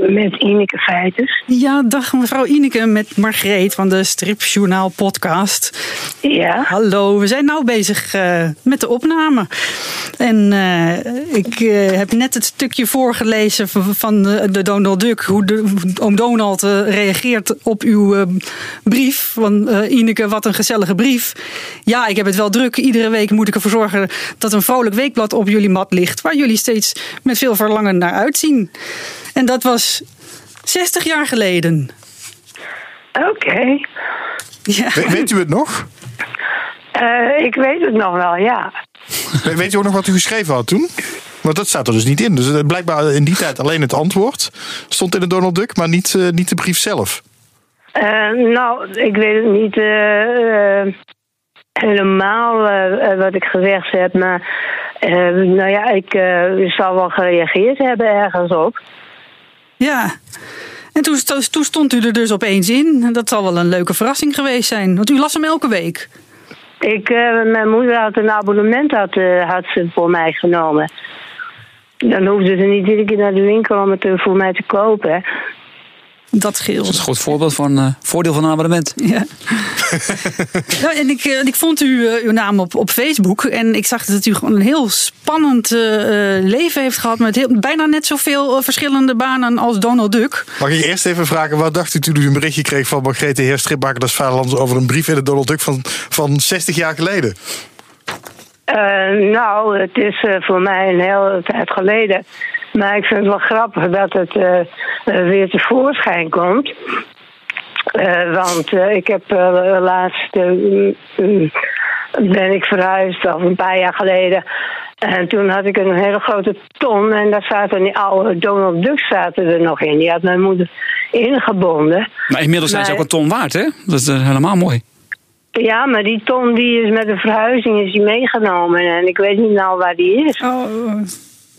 F: Met Ineke Feites.
C: Ja, dag mevrouw Ineke met Margreet van de Stripjournaal podcast.
F: Ja.
C: Hallo, we zijn nou bezig uh, met de opname. En uh, ik uh, heb net het stukje voorgelezen van de, de Donald Duck. Hoe de, oom Donald reageert op uw brief. Van Ineke, wat een gezellige brief. Ja, ik heb het wel druk. Iedere week moet ik ervoor zorgen dat een vrolijk weekblad op jullie mat ligt. Waar jullie steeds met veel verlangen naar uitzien. En dat was 60 jaar geleden.
F: Oké. Okay.
B: Ja. We, weet u het nog?
F: Uh, ik weet het nog wel, ja.
B: We, weet u ook nog wat u geschreven had toen? Want dat staat er dus niet in. Dus blijkbaar in die tijd alleen het antwoord stond in de Donald Duck, maar niet, uh, niet de brief zelf.
F: Uh, nou, ik weet het niet helemaal wat ik gezegd heb, maar nou ja, ik zal wel gereageerd hebben ergens op.
C: Ja. En toen, stond u er dus opeens in. Dat zal wel een leuke verrassing geweest zijn. Want u las hem elke week.
F: Ik, uh, mijn moeder had een abonnement had, uh, had ze voor mij genomen. Dan hoefde ze niet iedere keer naar de winkel om het voor mij te kopen.
C: Dat scheelt. Dat
E: is een goed voorbeeld van uh, voordeel van een abonnement.
C: Ja. nou, en ik, ik vond u, uh, uw naam op, op Facebook. En ik zag dat u gewoon een heel spannend uh, leven heeft gehad. Met heel, bijna net zoveel verschillende banen als Donald Duck.
B: Mag ik eerst even vragen, wat dacht u toen u een berichtje kreeg van Margrethe Heer Stripbakker des Vaderlands over een brief in de Donald Duck van, van 60 jaar geleden?
F: nou, het is voor mij een hele tijd geleden. Maar ik vind het wel grappig dat het uh, weer tevoorschijn komt. Uh, want uh, ik heb laatst ben ik verhuisd, of een paar jaar geleden. En toen had ik een hele grote ton en daar zaten die oude Donald Duck zaten er nog in. Die had mijn moeder ingebonden.
E: Maar inmiddels zijn ze ook een ton waard, hè? Dat is helemaal mooi.
F: Ja, maar die ton die is met de verhuizing is die meegenomen. En ik weet niet nou waar die is.
C: Oh.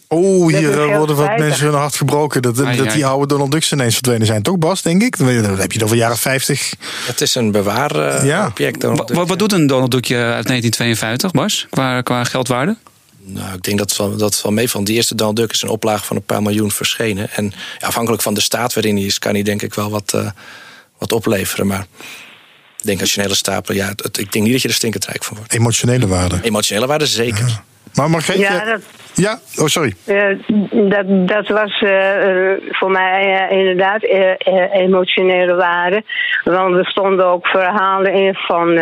B: Oh, hier eh, worden wat mensen hun hart gebroken. Dat, dat die oude Donald Ducks ineens verdwenen zijn. Toch, Bas, denk ik? Dan heb je het over jaren 50.
A: Het is een bewaarobject. Uh,
E: wat, wat doet een Donald Duckje uit 1952, Bas? Qua, qua geldwaarde?
A: Nou, ik denk dat het wel, dat het wel meevalt. Die eerste Donald Duck is een oplage van een paar miljoen verschenen. En ja, afhankelijk van de staat waarin hij is, kan hij denk ik wel wat, uh, wat opleveren. Maar ik denk als je een hele stapel... Ja, het, ik denk niet dat je er stinkend rijk van wordt.
B: Emotionele waarde.
A: Emotionele waarde, zeker.
B: Ja. Maar Margreet...
F: Ja, dat...
B: ja, oh sorry.
F: Uh, dat, dat was uh, voor mij uh, inderdaad emotionele waarde. Want er stonden ook verhalen in van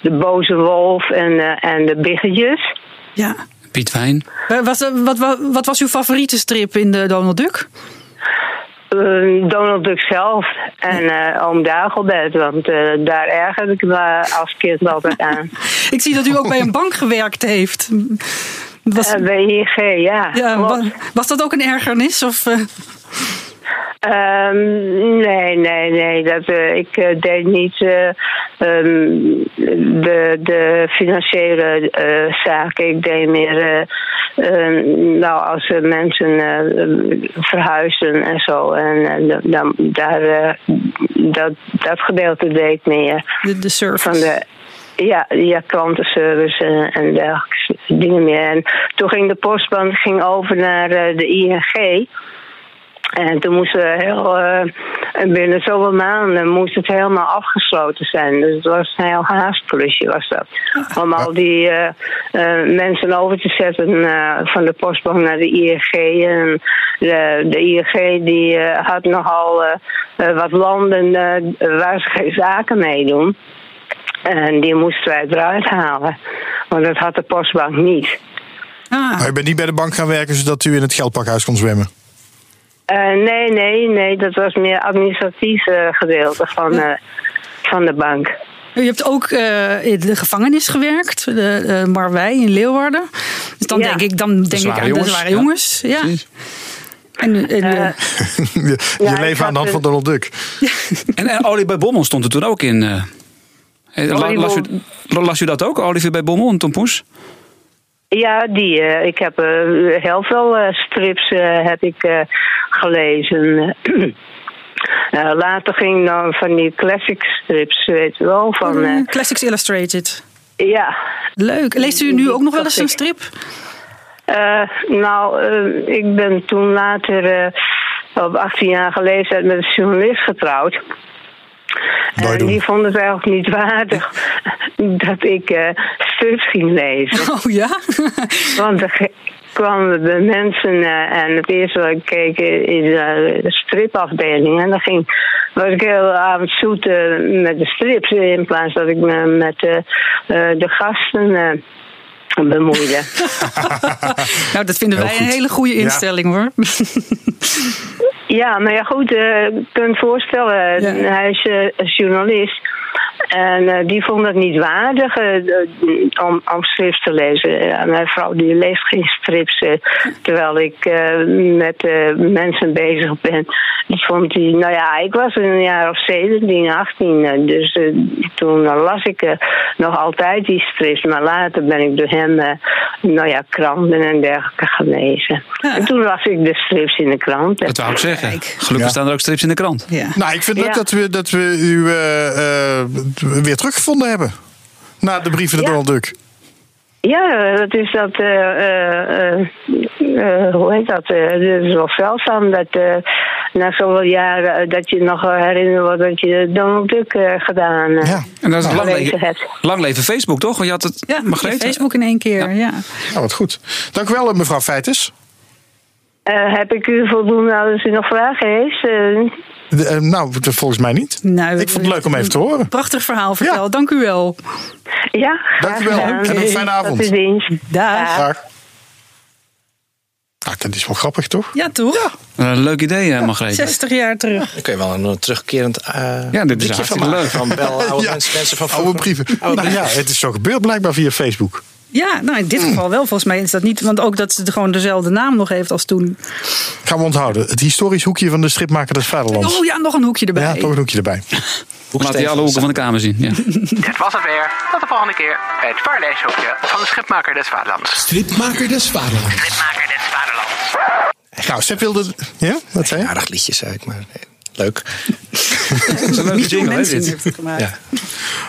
F: de boze wolf en, en de biggetjes.
C: Ja.
E: Piet Wijn.
C: Was, wat, wat, wat was uw favoriete strip in de Donald Duck?
F: Donald Duck zelf en uh, oom Dagobert, want uh, daar erger ik me als kind altijd aan.
C: ik zie dat u ook bij een bank gewerkt heeft.
F: Was... Uh, bij ja.
C: ja was, was, dat ook een ergernis? Of,
F: Um, nee, nee, nee. Dat, uh, ik uh, deed niet uh, um, de, de financiële zaken. Ik deed meer, nou, als mensen verhuizen en zo. En dan, daar, dat, dat gedeelte deed ik meer.
C: De, de service.
F: Van de, ja, ja, klantenservice en, en dergelijke dingen meer. En toen ging de postbank ging over naar de ING. En toen moesten we heel, uh, binnen zoveel maanden moest het helemaal afgesloten zijn. Dus het was een heel haastplusje was dat. Om al die uh, uh, mensen over te zetten van de postbank naar de ING. En de, de ING die had nogal wat landen waar ze geen zaken mee doen. En die moesten wij eruit halen. Want dat had de postbank niet.
B: Ah. Maar je bent niet bij de bank gaan werken zodat u in het geldpakhuis kon zwemmen?
F: Uh, nee, nee, nee. Dat was meer administratief uh, gedeelte van, uh, van de bank.
C: U hebt ook in de gevangenis gewerkt, de Marwij in Leeuwarden. Dus dan
F: Ja.
C: denk ik, dan denk ik aan de
E: jongens,
C: zware
E: ja.
C: jongens. Ja. En, en,
F: Eh,
B: je
F: Ja,
B: je leven aan de hand van Donald Duck.
E: En, en Olie bij Bommel stond er toen ook in. eh. Eh, la- las, u, las u dat ook, Olivier bij Bommel en Tom Poes?
F: ja, die, eh, ik heb eh, heel veel eh, strips eh, heb ik, eh, gelezen. Eh, later ging dan van die classic strips, weet je wel. Van, eh,
C: Classics Illustrated.
F: ja,
C: Leuk. Leest u nu ook nog wel eens een strip?
F: Eh, nou, eh, ik ben toen later eh, op 18 jaar leeftijd met een journalist getrouwd. En
B: doen.
F: die vond het eigenlijk niet waardig dat ik eh, strips ging lezen.
C: Oh ja?
F: Want er kwamen de mensen eh, en het eerste wat ik keek is eh, de stripafdeling. En dan ging, was ik de hele avond zoet eh, met de strips in plaats dat ik me met eh, eh, de gasten eh, bemoeide.
C: nou, dat vinden
B: Heel
C: wij
B: goed.
C: een hele goede
B: Ja.
C: instelling hoor.
F: Ja, maar ja goed, eh, je kunt voorstellen,
C: Ja.
F: hij is eh, een journalist. En eh, die vond het niet waardig eh, de- om, om strips te lezen. Ja, mijn vrouw die leest geen strips, eh, terwijl ik eh, met eh, mensen bezig ben. Die vond die, nou ja, ik was een jaar of 17, 18. eh, dus eh, toen las ik eh, nog altijd die strips. Maar later ben ik door hem, eh, nou ja, kranten en dergelijke gelezen.
C: Ja.
F: En toen las ik de strips in de krant.
E: Dat wou ik zeggen. Gelukkig
B: Ja.
E: staan er ook strips in de krant.
C: Ja.
B: Nou, ik vind het leuk
F: Ja.
B: dat we, dat we u eh, eh, weer teruggevonden hebben. Na de brief van
F: Ja.
B: Donald Duck.
F: Ja, dat is dat. eh, eh, eh, eh, hoe heet dat? eh, Het is wel zeldzaam dat eh, na zoveel jaren eh, dat je nog herinnert wordt dat je Donald Duck eh, gedaan eh,
B: Ja.
E: En dat is lang, leven,
F: hebt.
E: lang leven Facebook, toch? Want je had het,
C: Ja? Facebook in één keer, ja.
B: Nou, wat goed. Dank u wel, mevrouw Feites.
F: Eh, heb ik u voldoende als u nog vragen heeft? Eh,
B: De, eh, nou, volgens mij niet.
C: Nou,
B: ik vond het leuk om even te horen.
C: Prachtig verhaal verteld,
B: Ja.
C: dank u wel.
F: ja,
B: Dank u wel. En een fijne avond.
F: Tot de dienst.
C: Dag.
B: Dag. Nou, dat is wel grappig, toch?
C: Ja, toch?
E: Een leuk idee, eh, Margreet.
C: 60 jaar terug.
A: Daar kun je wel een eh, terugkerend eh
E: Ja, dit is
A: van
E: leuk.
A: Van bel oude
B: Ja.
A: mensen, mensen van
B: Oude brieven.
A: Oude
B: nou ja, het is zo gebeurd blijkbaar via Facebook.
C: Ja, nou in dit geval wel. Volgens mij is dat niet. Want ook dat ze gewoon dezelfde naam nog heeft als toen.
B: Gaan we onthouden. Het historisch hoekje van de stripmaker des Vaderlands.
C: Oh ja, nog een hoekje erbij.
B: Ja, toch een hoekje erbij.
E: Laat die alle hoeken van de kamer zien. Ja.
D: Dit was het weer. Tot de volgende keer bij het Vaarleeshoekje van de Schipmaker des Vaderlands.
G: Stripmaker des Vaderlands.
D: Schipmaker des Vaderlands.
B: Nou, Sepp wilde... Ja, wat zei je?
A: Aardig liedje, zei ik, maar nee, leuk.
E: Dat is een leuke jingle, hè,
C: mensen
E: dit.
C: heeft het gemaakt.
A: Ja.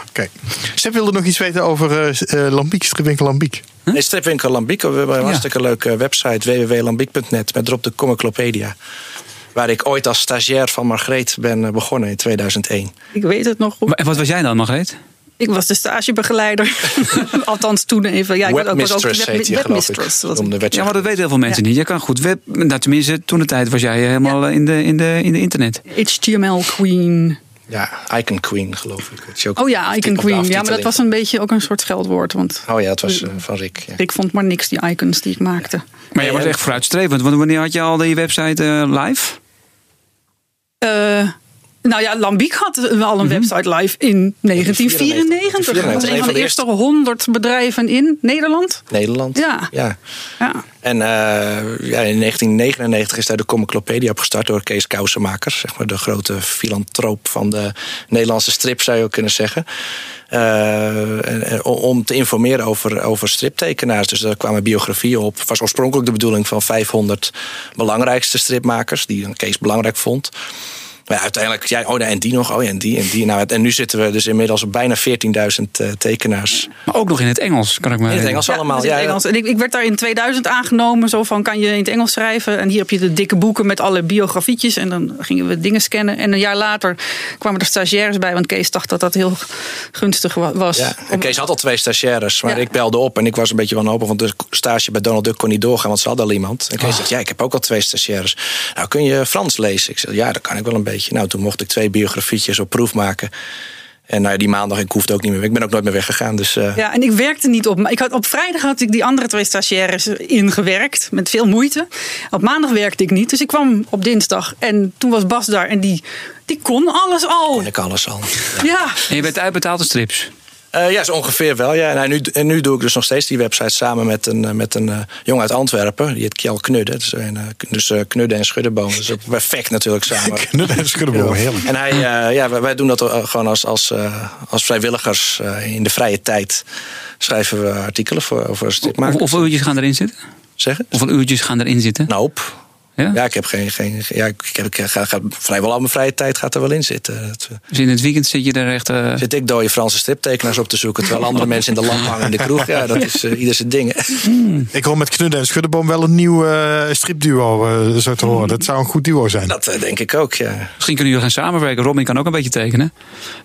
B: Oké. Sepp wilde nog iets weten over eh eh, Lambiek, stripwinkel Lambiek.
A: Nee, Stripwinkel Lambiek. We hebben een hartstikke leuke website www.lambiek.net met erop de Comiclopedia. Waar ik ooit als stagiair van Margreet ben eh, begonnen in 2001.
C: Ik weet het nog goed.
E: En wat was jij dan, Margreet?
C: Ik was de stagebegeleider. Althans toen even. Ja, ik was ook, was ook
A: Webmistress
C: web-
A: heet je, geloof ik.
C: webmistress.
E: Ja, maar dat weten heel veel mensen niet. Je kan goed web... Nou, tenminste, toen de tijd was jij helemaal eh, in, de, in, de, in de internet.
C: HTML Queen.
A: Ja, Icon Queen geloof ik. Dat je ook
C: Oh ja, Icon Queen. Ja, maar dat was een beetje ook een soort scheldwoord. Want
A: Oh ja, het was eh, van Rick. Ja.
C: ik vond maar niks die icons die ik maakte.
E: Maar jij was echt vooruitstrevend. Want wanneer had je al die website eh, live?
C: Eh, nou ja, Lambiek had al een website live in 1994. Dat was een van de eerste 100 bedrijven in Nederland.
A: Nederland.
C: Ja.
A: ja.
C: Ja.
A: En eh, ja, in 1999 is daar de Comiclopedia opgestart door Kees Kousenmaker. Zeg maar de grote filantroop van de Nederlandse strip, zou je ook kunnen zeggen. Eh, om te informeren over, over striptekenaars. Dus daar kwamen biografieën op. Het was oorspronkelijk de bedoeling van 500 belangrijkste stripmakers. Die Kees belangrijk vond. Maar ja, uiteindelijk, ja, oh, nee, en die nog, oh ja, en die en die. Nou, en nu zitten we dus inmiddels op bijna 14.000 eh, tekenaars.
E: Maar ook nog in het Engels, kan ik me
A: In het. Engels allemaal.
C: dat is in
A: Ja,
C: het
A: ja.
C: Engels. En ik, ik werd daar in 2000 aangenomen. Zo van, kan je in het Engels schrijven? En hier heb je de dikke boeken met alle biografietjes. En dan gingen we dingen scannen. En een jaar later kwamen er stagiaires bij. Want Kees dacht dat dat heel gunstig wa- was.
A: Ja, en
C: Om-
A: Kees had al twee stagiaires, maar
C: Ja.
A: ik belde op en ik was een beetje wanhopig, want de stage bij Donald Duck kon niet doorgaan, want ze hadden al iemand. En Kees zegt, ja, ik heb ook al twee stagiaires. Nou, kun je Frans lezen? Ik zeg, ja, dat kan ik wel een beetje. Nou, toen mocht ik twee biografietjes op proef maken. En nou ja, die maandag, ik hoefde ook niet meer, ik ben ook nooit meer weggegaan. Dus eh,
C: Ja, en ik werkte niet op. Maar ik had, op vrijdag had ik die andere twee stagiaires ingewerkt. Met veel moeite. Op maandag werkte ik niet. Dus ik kwam op dinsdag. En toen was Bas daar. En die, die kon alles al.
A: kon ik alles al.
C: Ja.
E: En je bent uitbetaald als strips.
A: Eh, ja, zo ongeveer wel. Ja. En, nu, en nu doe ik dus nog steeds die website samen met een, eh, met een eh, jongen uit Antwerpen. Die heet Kjell Knudde. Dus, een, eh, dus eh, Knudde en Schuddeboom. Dus ook perfect natuurlijk samen.
B: Knudden en schuddenboom, heerlijk.
A: En hij, eh, ja, wij, wij doen dat gewoon als, als, eh, als vrijwilligers eh, in de vrije tijd. Schrijven we artikelen voor, over stripmakers.
E: Hoeveel uurtjes gaan erin zitten?
A: Zeggen?
E: Hoeveel uurtjes gaan erin zitten?
A: Hoop.
E: Ja?
A: Ja, ik heb geen. geen ja, ik, heb, ik ga, ga, vrijwel al mijn vrije tijd gaat er wel in zitten. Eh,
E: Dus in het weekend zit je er echt... eh,
A: zit ik dode Franse striptekenaars op te zoeken. Terwijl andere mensen in de lamp hangen in de kroeg. Ja, dat is eh, ieder zijn ding.
B: Ik hoor met Knudden en Schuddenboom wel een nieuw stripduo eh, zo te horen. Dat zou een goed duo zijn.
A: Dat denk ik ook, ja.
E: Misschien kunnen jullie gaan samenwerken. Robin kan ook een beetje tekenen.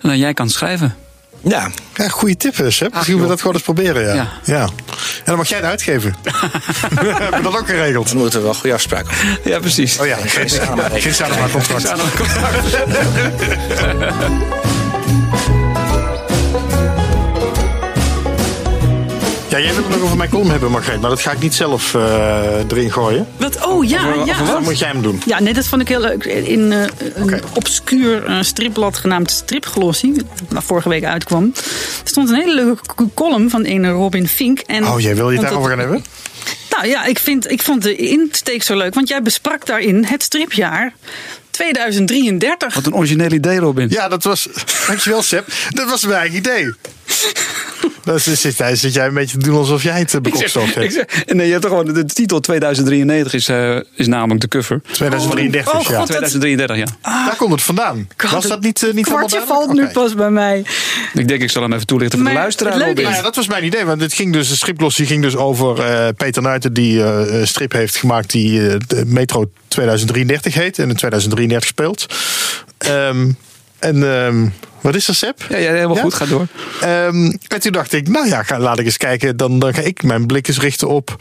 E: En dan jij kan schrijven.
A: Ja,
B: Ja, goede tip, hè, Sepp. Misschien moeten we dat gewoon eens proberen, ja.
E: Ja.
B: ja. En dan mag jij het uitgeven. Hebben we dat ook geregeld?
A: dan moeten we wel goede afspraken maken.
E: Ja, precies.
B: Oh ja, geen, geen samenwerkcontract. Ja, jij wilt het nog over mijn column hebben, Margreet. Maar dat ga ik niet zelf uh, erin gooien.
C: Wat? Oh, ja, ja.
B: Dan moet jij hem doen.
C: Ja, nee, dat vond ik heel leuk. In uh, een okay. obscuur uh, stripblad genaamd Stripglossie, dat vorige week uitkwam, er stond een hele leuke column van een Robin Fink. En,
B: oh, jij wil je het daarover gaan hebben?
C: Nou ja, ik, vind, ik vond de insteek zo leuk. Want jij besprak daarin het stripjaar 2033.
E: Wat een origineel idee, Robin.
B: Ja, dat was. Dankjewel, Seb. Dat was mijn eigen idee. Dan zit, jij, zit jij een beetje te doen alsof jij het bekokstof hebt.
E: Nee, je hebt toch gewoon de titel 2093 is, uh, is namelijk de cover.
B: 2033, oh,
E: ja. God, 2033, ja.
B: Ah, Daar komt het vandaan. God, was dat niet, uh, niet
C: kwartje valt nu pas bij mij.
E: Ik denk, ik zal hem even toelichten voor de luisteraar.
B: Nou ja, dat was mijn idee. Want het ging dus, de stripglossie ging dus over uh, Peter Nuiten die uh, strip heeft gemaakt die uh, Metro 2033 heet. En in 2033 speelt. Um, en um, wat is er, Seb?
E: Ja, ja helemaal goed. Ga door.
B: Um, en toen dacht ik, nou ja, ga, laat ik eens kijken. Dan, dan ga ik mijn blik eens richten op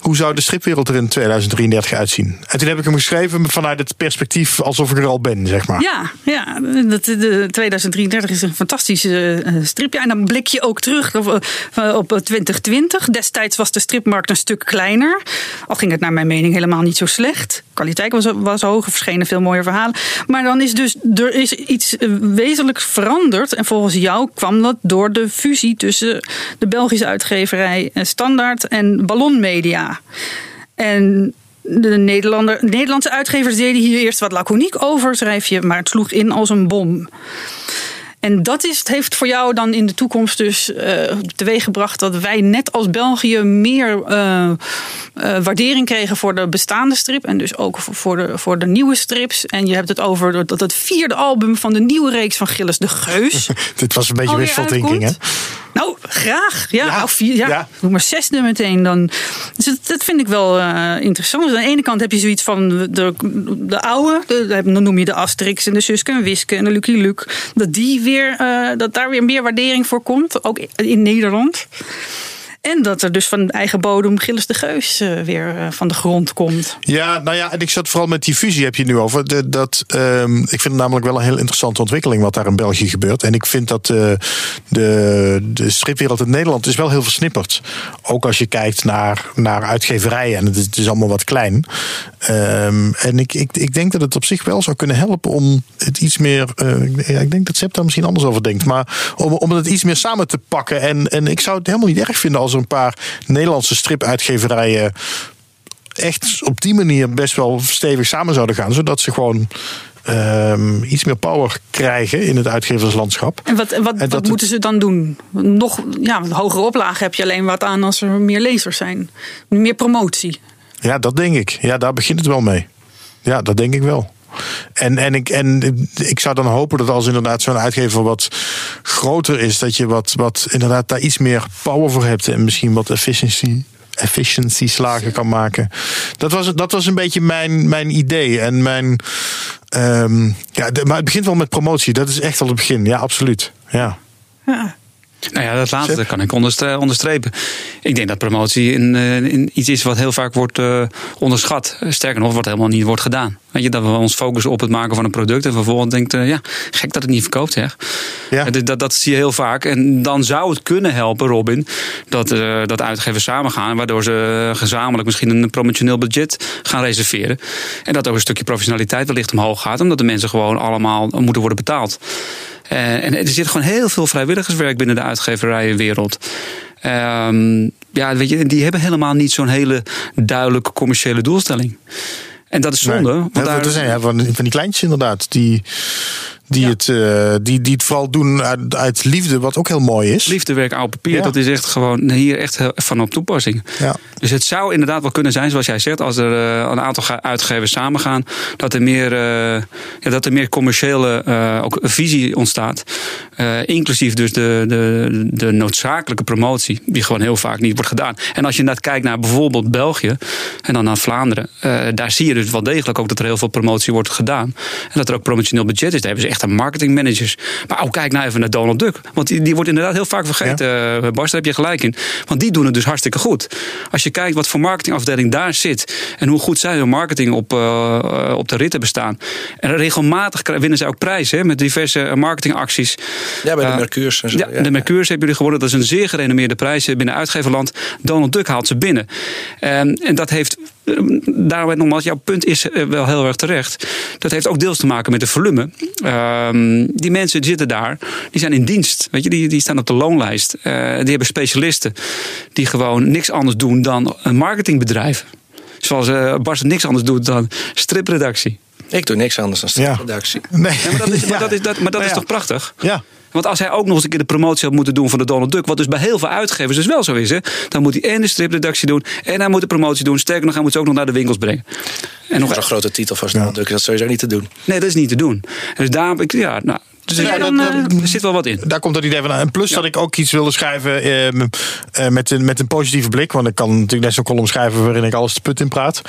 B: hoe zou de stripwereld er in 2033 uitzien? En toen heb ik hem geschreven vanuit het perspectief alsof ik er al ben, zeg maar.
C: Ja, ja dat, de 2033 is een fantastische uh, stripjaar. En dan blik je ook terug op, uh, op 2020. Destijds was de stripmarkt een stuk kleiner. Al ging het naar mijn mening helemaal niet zo slecht. Kwaliteit was, was hoog, er verschenen veel mooie verhalen. Maar dan is dus, er is iets uh, wezenlijk veranderd. En volgens jou kwam dat door de fusie tussen de Belgische uitgeverij Standaard en Ballon Media. En de Nederlander, Nederlandse uitgevers deden hier eerst wat laconiek over, schrijf je, maar het sloeg in als een bom. En dat is, het heeft voor jou dan in de toekomst dus uh, teweeggebracht dat wij net als België meer uh, uh, waardering kregen voor de bestaande strip. En dus ook voor de, voor de nieuwe strips. En je hebt het over dat het vierde album van de nieuwe reeks van Gilles de Geus.
B: Dit was een beetje wishful thinking, hè?
C: Nou, graag. Ja, ja, of vier, ja. ja. Doe maar zesde meteen dan. Dus dat, dat vind ik wel uh, interessant. Dus aan de ene kant heb je zoiets van de, de oude, de, dan noem je de Asterix en de Suske en Wiske en de Lucky Luke. Dat, die uh, dat daar weer meer waardering voor komt, ook in Nederland. En dat er dus van eigen bodem Gilles de Geus uh, weer uh, van de grond komt.
B: Ja, nou ja, en ik zat vooral met die fusie heb je nu over. Dat, um, ik vind het namelijk wel een heel interessante ontwikkeling wat daar in België gebeurt. En ik vind dat uh, de, de stripwereld in Nederland is wel heel versnipperd. Ook als je kijkt naar, naar uitgeverijen. En het is, allemaal wat klein. Um, en ik, ik, ik denk dat het op zich wel zou kunnen helpen om het iets meer. ik denk dat Sepp daar misschien anders over denkt. Maar om, om het iets meer samen te pakken. En, en ik zou het helemaal niet erg vinden als als er een paar Nederlandse stripuitgeverijen echt op die manier best wel stevig samen zouden gaan. Zodat ze gewoon um, iets meer power krijgen in het uitgeverslandschap.
C: En wat, wat, wat moeten ze dan doen? Nog ja, hogere oplagen heb je alleen wat aan als er meer lezers zijn. Meer promotie.
B: Ja, dat denk ik. Ja, daar begint het wel mee. Ja, dat denk ik wel. En, en, ik, en ik zou dan hopen dat als inderdaad zo'n uitgever wat groter is, dat je wat, wat inderdaad daar iets meer power voor hebt en misschien wat efficiency efficiency slagen kan maken. Dat was, dat was een beetje mijn, mijn idee. En mijn. Um, ja, maar het begint wel met promotie. Dat is echt al het begin. Ja, absoluut. Ja.
C: ja.
E: Nou ja, dat laatste kan ik onderstrepen. Ik denk dat promotie in, uh, in iets is wat heel vaak wordt uh, onderschat. Sterker nog, wat helemaal niet wordt gedaan. Weet je, dat we ons focussen op het maken van een product en vervolgens denken, uh, ja, gek dat het niet verkoopt, zeg. Ja. Dat, dat, zie je heel vaak. En dan zou het kunnen helpen, Robin, dat, dat uitgevers samen gaan, waardoor ze gezamenlijk misschien een promotioneel budget gaan reserveren. En dat ook een stukje professionaliteit wellicht omhoog gaat, omdat de mensen gewoon allemaal moeten worden betaald. Uh, en er zit gewoon heel veel vrijwilligerswerk binnen de uitgeverijenwereld. Um, ja, weet je, die hebben helemaal niet zo'n hele duidelijke commerciële doelstelling. En dat is zonde.
B: Nee, want daar... zijn, ja, van, van die kleintjes inderdaad. Die, die, het, uh, die, die het vooral doen uit, uit, liefde, wat ook heel mooi is.
E: Liefdewerk, oud papier, ja. dat is echt gewoon hier echt van op toepassing.
B: Ja.
E: Dus het zou inderdaad wel kunnen zijn, zoals jij zegt, als er uh, een aantal uitgevers samengaan, dat er meer, uh, ja, dat er meer commerciële ook visie ontstaat. inclusief dus de, de, de noodzakelijke promotie, die gewoon heel vaak niet wordt gedaan. En als je net kijkt naar bijvoorbeeld België en dan naar Vlaanderen, daar zie je dus wel degelijk ook dat er heel veel promotie wordt gedaan. En dat er ook promotioneel budget is. Daar hebben ze echt echte marketingmanagers. Maar ook kijk nou even naar Donald Duck. Want die, die wordt inderdaad heel vaak vergeten. Ja. Bas, daar heb je gelijk in. Want die doen het dus hartstikke goed. Als je kijkt wat voor marketingafdeling daar zit. En hoe goed zij hun marketing op, uh, op de ritten bestaan. En regelmatig winnen zij ook prijzen met diverse marketingacties.
A: Ja, bij de Mercures.
E: Ja, ja, de Mercures hebben jullie gewonnen. Dat is een zeer gerenommeerde prijs binnen uitgeverland. Donald Duck haalt ze binnen. En, en dat heeft daarom nogmaals, jouw punt is wel heel erg terecht. Dat heeft ook deels te maken met de volume. Um, die mensen die zitten daar, die zijn in dienst. Weet je, die, die staan op de loonlijst. Uh, die hebben specialisten die gewoon niks anders doen dan een marketingbedrijf. Zoals uh, Bas niks anders doet dan stripredactie.
A: Ik doe niks anders dan stripredactie.
B: Ja. Nee.
E: Ja, maar dat is, maar dat is, dat, maar dat is toch prachtig?
B: Ja.
E: Want als hij ook nog eens een keer de promotie had moeten doen van de Donald Duck, wat dus bij heel veel uitgevers dus wel zo is, hè, dan moet hij en de stripredactie doen en hij moet de promotie doen. Sterker nog, hij moet ze ook nog naar de winkels brengen.
A: En nog een grote titel van Donald Duck is dat sowieso niet te doen.
E: Nee, dat is niet te doen. Dus daarom, ik, ja, nou, dus ja, dan, dat, er zit wel wat in.
B: Daar komt het idee van. En plus ja. dat ik ook iets wilde schrijven uh, uh, met, een, met een positieve blik. Want ik kan natuurlijk net zo'n column schrijven waarin ik alles te put in praat.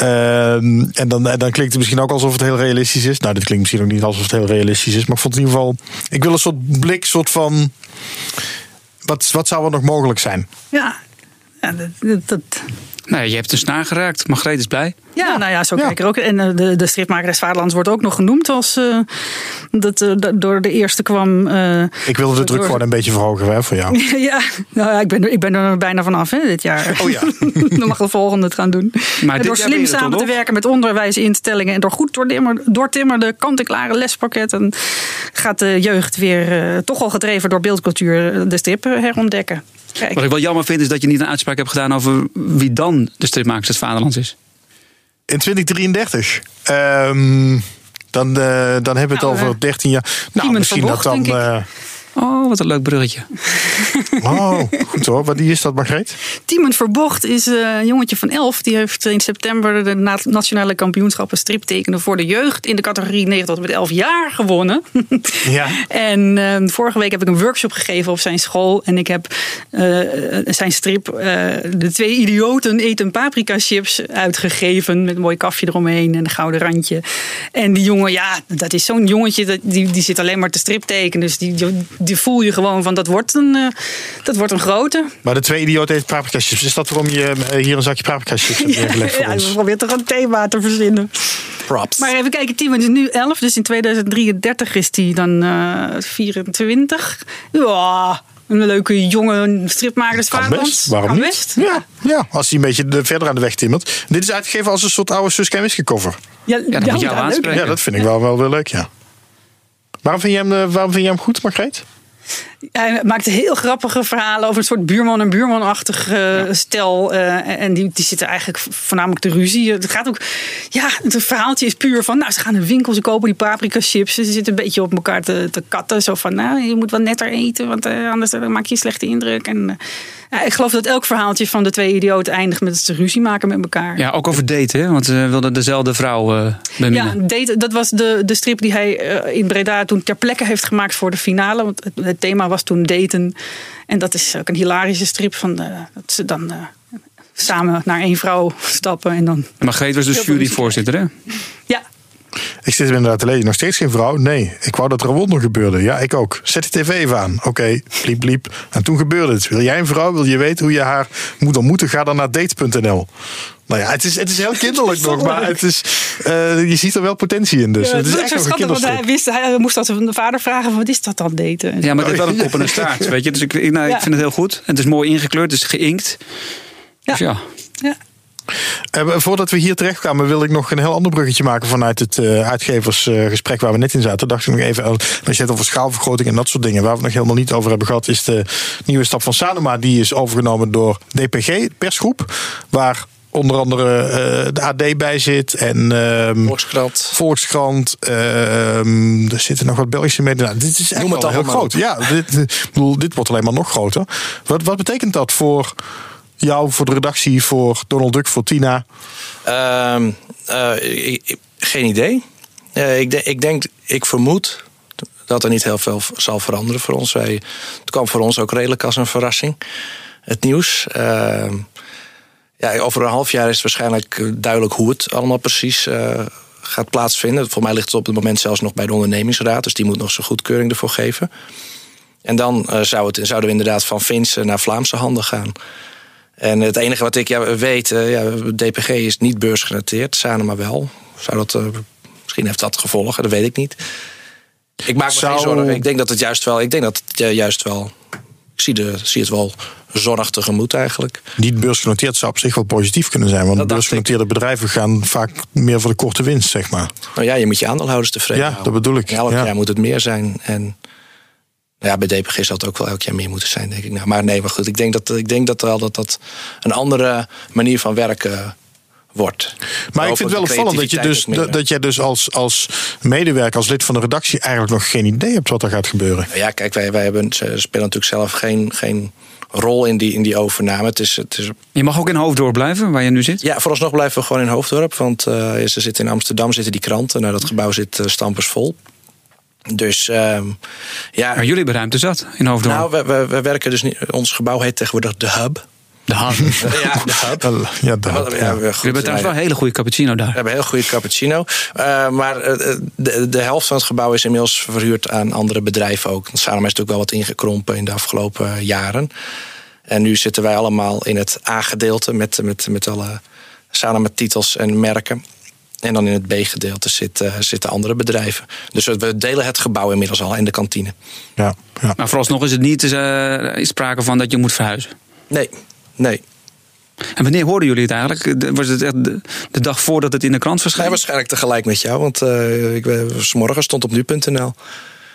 B: Uh, en dan, dan klinkt het misschien ook alsof het heel realistisch is. Nou, dit klinkt misschien ook niet alsof het heel realistisch is. Maar ik vond in ieder geval. Ik wil een soort blik, soort van. Wat, wat zou er nog mogelijk zijn?
C: Ja, ja dat, dat,
E: Nee, je hebt een snaar geraakt. Margreet is blij.
C: Ja, nou ja, zo kijk ik er ook. En de, de stripmaker des Vaderlands wordt ook nog genoemd als uh, dat uh, door de eerste kwam. Uh,
B: ik wilde de druk door... gewoon een beetje verhogen hè, voor jou.
C: ja, nou ja, ik ben, er, ik ben er bijna vanaf hè, dit jaar.
B: Oh ja.
C: Dan mag de volgende het gaan doen. Maar door slim samen te werken met onderwijsinstellingen en door goed doortimmerde kant-en-klare lespakketten gaat de jeugd weer toch al gedreven door beeldcultuur de strip herontdekken.
E: Kijk. Wat ik wel jammer vind is dat je niet een uitspraak hebt gedaan over wie dan de stripmaker des Vaderlands is.
B: In 2033. Um, dan, uh, dan hebben we het nou, over 13 jaar. Nou, misschien dat dan.
E: Oh, wat een leuk bruggetje.
B: Oh, goed hoor. Wat die is dat, Margreet?
C: Timon Verbocht is een jongetje van 11. Die heeft in september de nationale kampioenschappen striptekenen voor de jeugd in de categorie 9 tot met 11 jaar gewonnen.
B: Ja.
C: en uh, vorige week heb ik een workshop gegeven op zijn school. En ik heb uh, zijn strip uh, De Twee Idioten eten paprika chips uitgegeven. Met een mooi kafje eromheen en een gouden randje. En die jongen, ja, dat is zo'n jongetje. Dat, die, die zit alleen maar te striptekenen. Dus die, die voel je gewoon van dat wordt een, uh, dat wordt een grote.
B: Maar de twee idioten eten paprika chips. Is dat waarom je hier een zakje paprika chips hebt neergelegd voor
C: ja,
B: ons?
C: Ja, probeert toch een thema te verzinnen.
A: Props.
C: Maar even kijken, Timon is nu 11, dus in 2033 is hij dan uh, 24. Ja, een leuke jonge stripmaker des
B: Vaderlands. Waarom kan niet? Best. Ja, ja, als hij een beetje de, verder aan de weg timmert. Dit is uitgegeven als een soort oude Suske en cover.
C: Ja,
E: ja, dat, ja,
B: dat vind ik wel, wel, wel leuk, ja. Waarom vind, je hem, waarom vind je hem goed, Margreet?
C: Hij maakte heel grappige verhalen over een soort buurman- en buurmanachtig uh, ja. stel. Uh, en die, die zitten eigenlijk voornamelijk de ruzie. Het gaat ook, ja, het verhaaltje is puur van, nou, ze gaan naar de winkel, ze kopen die paprika chips. Ze zitten een beetje op elkaar te, te katten. Zo van, nou, je moet wat netter eten, want uh, anders maak je een slechte indruk. En ik geloof dat elk verhaaltje van de twee idioten eindigt met ze ruzie maken met elkaar.
E: Ja, ook over daten, hè? want ze wilden dezelfde vrouw uh,
C: Ja, daten, dat was de, de strip die hij in Breda toen ter plekke heeft gemaakt voor de finale. Want het, het thema was toen daten. En dat is ook een hilarische strip van uh, dat ze dan uh, samen naar één vrouw stappen. En dan
E: maar Greet was dus juryvoorzitter, hè?
C: Ja.
B: Ik zit inderdaad te lezen. Nog steeds geen vrouw? Nee. Ik wou dat er een wonder gebeurde. Ja, ik ook. Zet de tv even aan. Oké, okay. bliep, bliep. En toen gebeurde het. Wil jij een vrouw? Wil je weten hoe je haar moet ontmoeten? Ga dan naar date.nl. Nou ja, het is, het is heel kinderlijk nog, maar het is, uh, je ziet er wel potentie in. Dus.
C: Ja,
B: het is
C: echt nog een want hij, wist, hij moest dat van de vader vragen: wat is dat dan daten?
E: Ja, maar het is wel een kop en een staart. Weet je? Dus ik, nou, ik vind het heel goed. En het is mooi ingekleurd, het is geïnkt. Dus ja.
C: ja.
B: Uh, voordat we hier terechtkwamen, wil ik nog een heel ander bruggetje maken vanuit het uh, uitgeversgesprek uh, waar we net in zaten. Dacht ik nog even, als je het over schaalvergroting en dat soort dingen, waar we het nog helemaal niet over hebben gehad, is de nieuwe stap van Sanoma. Die is overgenomen door DPG, persgroep, waar onder andere uh, de AD bij zit en um,
A: Volkskrant.
B: Volkskrant. Uh, er zitten nog wat Belgische media. Nou, dit is echt wel heel groot. Ja, dit, bedoel, dit wordt alleen maar nog groter. Wat, wat betekent dat voor jou, voor de redactie, voor Donald Duck, voor Tina?
A: Uh, ik, geen idee. ik, de, ik denk, ik vermoed dat er niet heel veel zal veranderen voor ons. Wij, het kwam voor ons ook redelijk als een verrassing. Het nieuws. Ja, over een half jaar is het waarschijnlijk duidelijk hoe het allemaal precies uh, gaat plaatsvinden. Voor mij ligt het op het moment zelfs nog bij de ondernemingsraad. Dus die moet nog zijn goedkeuring ervoor geven. En dan uh, zou het, zouden we inderdaad van Finse naar Vlaamse handen gaan. En het enige wat ik ja, weet, uh, ja, DPG is niet beursgenoteerd. Sanema wel. Zou dat, uh, misschien heeft dat gevolgen, dat weet ik niet. Ik maak me
B: Zou-
A: geen zorgen. Ik denk dat het juist wel. Ik denk dat het eh, juist wel. Ik zie, de, zie het wel zorg tegemoet eigenlijk.
B: Niet beursgenoteerd zou op zich wel positief kunnen zijn. Want beursgenoteerde bedrijven gaan vaak meer voor de korte winst, zeg maar.
A: Nou ja, je moet je aandeelhouders tevreden
B: Ja,
A: houden.
B: dat bedoel ik.
A: Elk
B: Ja.
A: jaar moet het meer zijn. En nou ja, bij DPG zal het ook wel elk jaar meer moeten zijn, denk ik. Nou, maar nee, maar goed. Ik denk dat, ik denk dat wel dat dat een andere manier van werken wordt.
B: Maar ik vind het wel opvallend dat, je dus, dat, jij dus als, als medewerker, als lid van de redactie, eigenlijk nog geen idee hebt wat er gaat gebeuren.
A: Ja, kijk, wij, wij hebben, ze spelen natuurlijk zelf geen, geen rol in die, in die overname. Het is, het is,
E: Je mag ook in Hoofddorp blijven, waar je nu zit.
A: ja, vooralsnog blijven we gewoon in Hoofddorp. Want eh, ze zitten in Amsterdam, zitten die kranten. Nou, dat gebouw zit eh, stampers vol. Dus ehm, ja,
E: Maar jullie hebben ruimte zat in Hoofddorp.
A: nou, we, we, we werken dus niet. Ons gebouw heet tegenwoordig de Hub.
E: De hand.
A: Ja, de Hub.
B: Ja, dat,
A: Ja,
B: ja.
A: we-
E: hebben trouwens wel een hele goede cappuccino daar.
A: We hebben een heel goede cappuccino. Eh, maar eh, de, de helft van het gebouw is inmiddels verhuurd aan andere bedrijven ook. Want Sanoma is natuurlijk wel wat ingekrompen in de afgelopen jaren. En nu zitten wij allemaal in het A-gedeelte met, met, met alle Sanoma-titels en merken. En dan in het B-gedeelte zitten, zitten andere bedrijven. Dus we delen het gebouw inmiddels al in de kantine.
B: Ja, ja.
E: Maar vooralsnog is het niet eh, is sprake van dat je moet verhuizen.
A: Nee, nee.
E: En wanneer hoorden jullie het eigenlijk? Was het echt de, de dag voordat het in de krant
A: Nee,
E: verscheen?
A: waarschijnlijk tegelijk met jou, want eh ik, ben- 's morgen stond op nu.nl.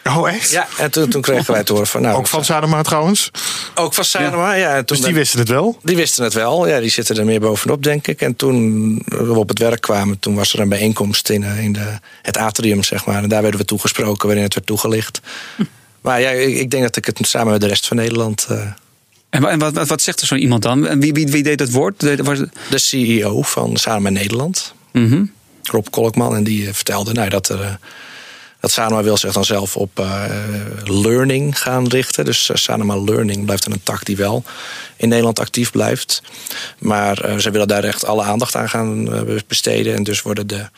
B: Oh, echt?
A: Ja, en toen, toen kregen wij te horen van... Nou,
B: Ook van Sadema trouwens.
A: Ook van Sanoma, ja. en toen
B: Dus die wisten het wel.
A: Die wisten het wel, ja, die zitten er meer bovenop, denk ik. En toen we op het werk kwamen, toen was er een bijeenkomst in, eh, in de, het atrium, zeg maar. En daar werden we toegesproken, waarin het werd toegelicht. Maar ja, ik, ik denk dat ik het samen met de rest van Nederland. eh,
E: En, wa- en wat, wat, wat zegt er zo iemand dan? En wie, wie, wie deed dat woord?
A: De CEO van Sanoma Nederland,
E: Mhm.
A: Rob Kolkman, en die eh, vertelde nou, dat er. eh, dat Sanoma wil zich dan zelf op eh, learning gaan richten. Dus Sanoma Learning blijft dan een tak die wel in Nederland actief blijft. Maar eh, ze willen daar echt alle aandacht aan gaan besteden. En dus worden de,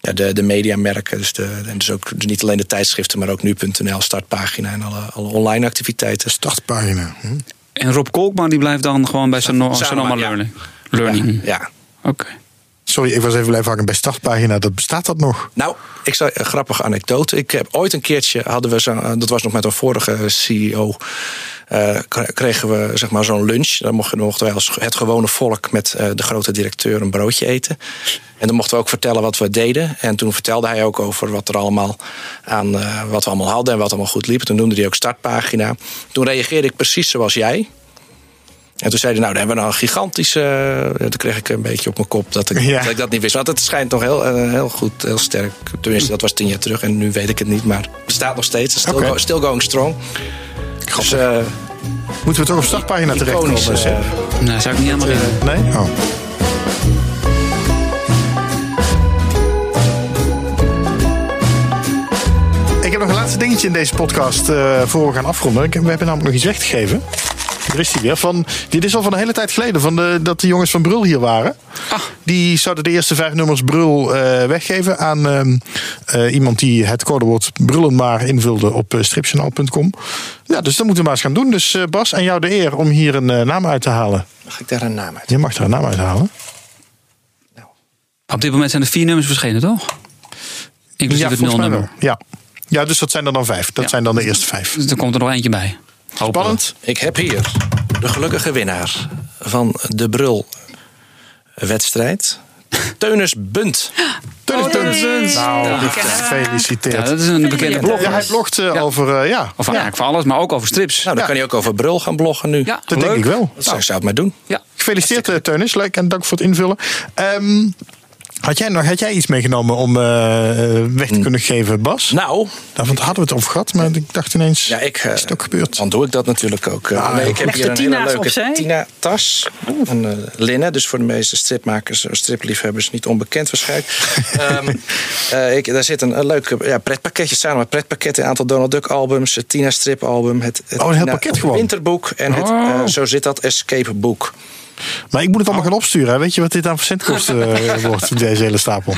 A: ja, de, de mediamerken, dus, de, en dus ook niet alleen de tijdschriften, maar ook nu.nl, startpagina en alle, alle online activiteiten.
B: Startpagina. Hm.
E: En Rob Kolkman die blijft dan gewoon bij Sanoma
A: ja.
E: Learning. Learning.
A: Ja.
E: Oké.
B: Sorry, ik was even blijven hangen bij startpagina. Dat bestaat dat nog?
A: Nou, ik zal een grappige anekdote. Ik heb ooit een keertje hadden we zo, dat was nog met een vorige CEO. eh, kregen we zeg maar zo'n lunch. Dan mochten, dan mochten wij als het gewone volk met eh, de grote directeur een broodje eten. En dan mochten we ook vertellen wat we deden. En toen vertelde hij ook over wat er allemaal aan eh, wat we allemaal hadden en wat allemaal goed liep. Toen noemde hij ook startpagina. Toen reageerde ik precies zoals jij. En toen zei hij, nou, dan hebben we nou een gigantische... eh, toen kreeg ik een beetje op mijn kop dat ik,
B: Ja.
A: dat, ik dat niet wist. Want het schijnt nog heel, eh, heel goed, heel sterk. Tenminste, dat was tien jaar terug en nu weet ik het niet. Maar het bestaat nog steeds. Still,
B: Oké.
A: go- still going strong. Dus, eh,
B: Moeten we toch op startpagina terechtkomen?
A: eh,
E: Nou, zou ik niet helemaal in.
B: Nee? Oh. Ik heb nog een laatste dingetje in deze podcast eh, voor we gaan afronden. Ik- We hebben namelijk nog iets weggegeven. Is weer. Van, dit is al van een hele tijd geleden van de, dat de jongens van Brul hier waren.
E: Ah.
B: Die zouden de eerste vijf nummers Brul eh, weggeven aan ehm, eh, iemand die het codewoord Brullen maar invulde op uh, stripjournaal.com. Ja, dus dat moeten we maar eens gaan doen. Dus eh, Bas, aan jou de eer om hier een eh, naam uit te halen.
A: mag ik daar een naam uit?
B: Je mag er een naam uithalen.
E: Op dit moment zijn er vier nummers verschenen, toch? Inclusief het
B: volgens mij
E: nulnummer.
B: Ja. ja, dus dat zijn er dan vijf. Dat
E: Ja.
B: zijn dan de eerste vijf.
E: Dus er komt er nog eentje bij.
B: Spannend.
A: Ik heb hier de gelukkige winnaar van de Brul-wedstrijd. Teunus Bunt.
B: Teunus Bunt. Nou,
C: Ja.
B: gefeliciteerd.
E: Ja,
B: Ja,
E: dat is een bekende blogger.
B: hij blogt eh, over, eh, ja.
E: Of
B: ja,
E: eigenlijk voor alles, maar ook over strips.
A: Nou, dan
B: Ja.
A: kan hij ook over Brul gaan bloggen nu.
E: Ja,
B: dat
E: leuk.
B: denk ik wel.
A: Dat zou, zou het maar doen.
E: Ja.
B: Gefeliciteerd, eh, Teunus. Leuk en dank voor het invullen. Ehm, had, jij nog, had jij iets meegenomen om eh, eh, weg te kunnen geven, Bas?
A: Nou,
B: Daarvan hadden we het over gehad, maar ik dacht ineens,
A: ja, ik, eh,
B: is het ook gebeurd?
A: dan doe ik dat natuurlijk ook. Eh,
B: Ah,
A: nee, ik heb
C: Leg
A: hier een hele leuke
C: opzij.
A: Tina-tas. Een eh, linnen, dus voor de meeste stripmakers, eh, stripliefhebbers niet onbekend waarschijnlijk. Ehm, eh, ik, daar zit een, een leuk ja, pretpakketje samen met pretpakket, een aantal Donald Duck albums, het Tina stripalbum, het, het
B: Oh, een heel
A: Tina
B: pakket gewoon.
A: winterboek en het
E: Oh.
A: eh, Zo zit dat escape boek.
B: Maar ik moet het allemaal gaan opsturen. hè. Weet je wat dit aan kost eh, wordt, deze hele stapel?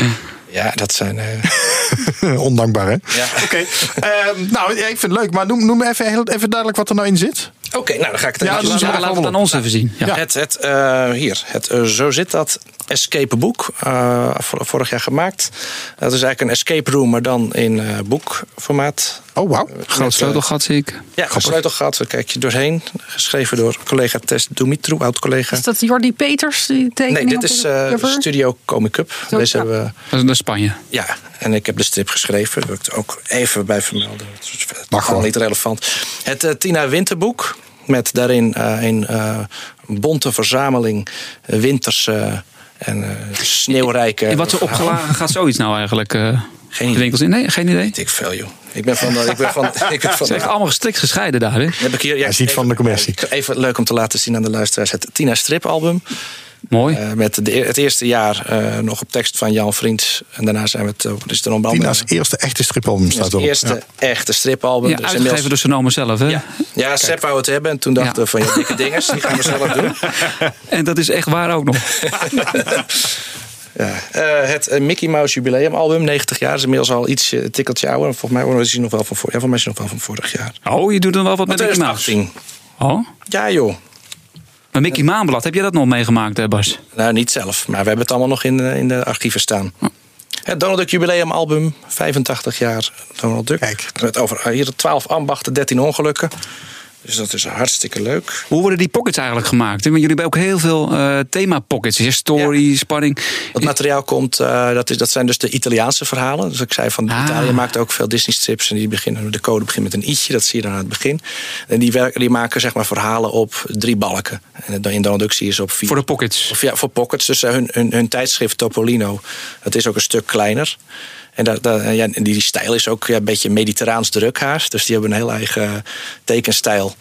A: Ja, dat zijn... eh,
B: Ondankbaar, hè?
A: Ja.
B: Oké. Ehm, nou, ik vind het leuk. Maar noem, noem even, even duidelijk wat er nou in zit.
A: Oké, nou dan ga ik het
B: Ja, dus
A: laten-
B: we
E: Laten we het aan ons even zien. Ja.
A: Het, het, eh, hier, het eh, Zo zit dat escape boek. eh, vor- vorig jaar gemaakt. Dat is eigenlijk een escape room, maar dan in eh, boekformaat.
B: Oh, wauw.
E: Groot sleutelgat zie ik.
A: Ja, een sleutelgat, daar kijk je doorheen. Geschreven door collega Tess Dumitru, oud-collega.
C: Is dat Jordi Peters, die tekening
A: Nee, dit is eh? Studio Comic Up.
C: Zo,
A: Deze
C: ja.
A: hebben we...
E: Dat is naar Spanje.
A: Ja, en ik heb de strip geschreven. Daar wil ik er ook even bij vermelden. Het is
B: gewoon.
A: niet relevant. Het eh, Tina Winterboek. Met daarin eh, een eh, bonte verzameling eh, winterse en eh, sneeuwrijke...
E: In wat voor
A: verhalen.
E: opgelagen gaat zoiets nou eigenlijk? eh,
A: Geen
E: de
A: idee.
E: winkels in? Nee, geen idee.
A: Weet ik veel, joh. Ik ben van... Ik ben van, ik ben
E: Het
A: van
E: is echt allemaal strikt gescheiden daar. Hè?
A: heb ik hier, ja,
B: Hij is niet
A: even-
B: van de commercie.
A: Even leuk om te laten zien aan de luisteraars. Het Tina Stripalbum.
E: Mooi.
A: Eh, met de, het eerste jaar eh, nog op tekst van Jan Vriends. En daarna zijn we het... is er onder andere-
B: Tina's eerste echte stripalbum staat
A: het
B: erop.
A: eerste
B: Ja.
A: echte stripalbum.
E: ja,
A: Dus
E: uitgegeven
A: inmiddels-
E: door Sonoma zelf. Hè?
A: Ja, ja Sepp wou het hebben. En toen dachten
E: Ja.
A: we van ja, dikke dingers, die gaan we zelf doen.
E: En dat is echt waar ook nog.
A: Ja. Eh, het Mickey Mouse jubileumalbum, 90 jaar. is inmiddels al iets eh, tikkeltje ouder. Volgens mij is hij nog wel van, voor, ja, volgens mij is hij nog wel van vorig jaar.
E: Oh, je doet dan wel wat met Mickey Mouse.
A: 2018.
E: Oh.
A: Ja joh.
E: Maar Mickey Maanblad, heb jij dat nog meegemaakt, hè, Bas?
A: Nou, niet zelf. Maar we hebben het allemaal nog in, de- in de archieven staan. Het Donald Duck jubileumalbum, 85 jaar Donald Duck.
B: Kijk.
A: Met over eh, hier 12 ambachten, 13 ongelukken. Dus dat is hartstikke leuk.
E: Hoe worden die pockets eigenlijk gemaakt? Want jullie hebben ook heel veel eh thema-pockets. hè? Story, spanning.
A: Dat materiaal komt, eh, dat, is, dat zijn dus de Italiaanse verhalen. Dus ik zei van
E: Ah.
A: Italië maakt ook veel Disney strips. En die beginnen, de code begint met een i'tje, dat zie je dan aan het begin. En die, werken, die maken zeg maar verhalen op drie balken. En dan in Donald Duck zie je ze op vier.
E: Voor de pockets.
A: Of ja, voor pockets. Dus eh, hun, hun, hun tijdschrift Topolino, dat is ook een stuk kleiner. En dat, dat, ja, die, die stijl is ook ja, een beetje mediterraans drukhaast. Dus die hebben een heel eigen tekenstijl.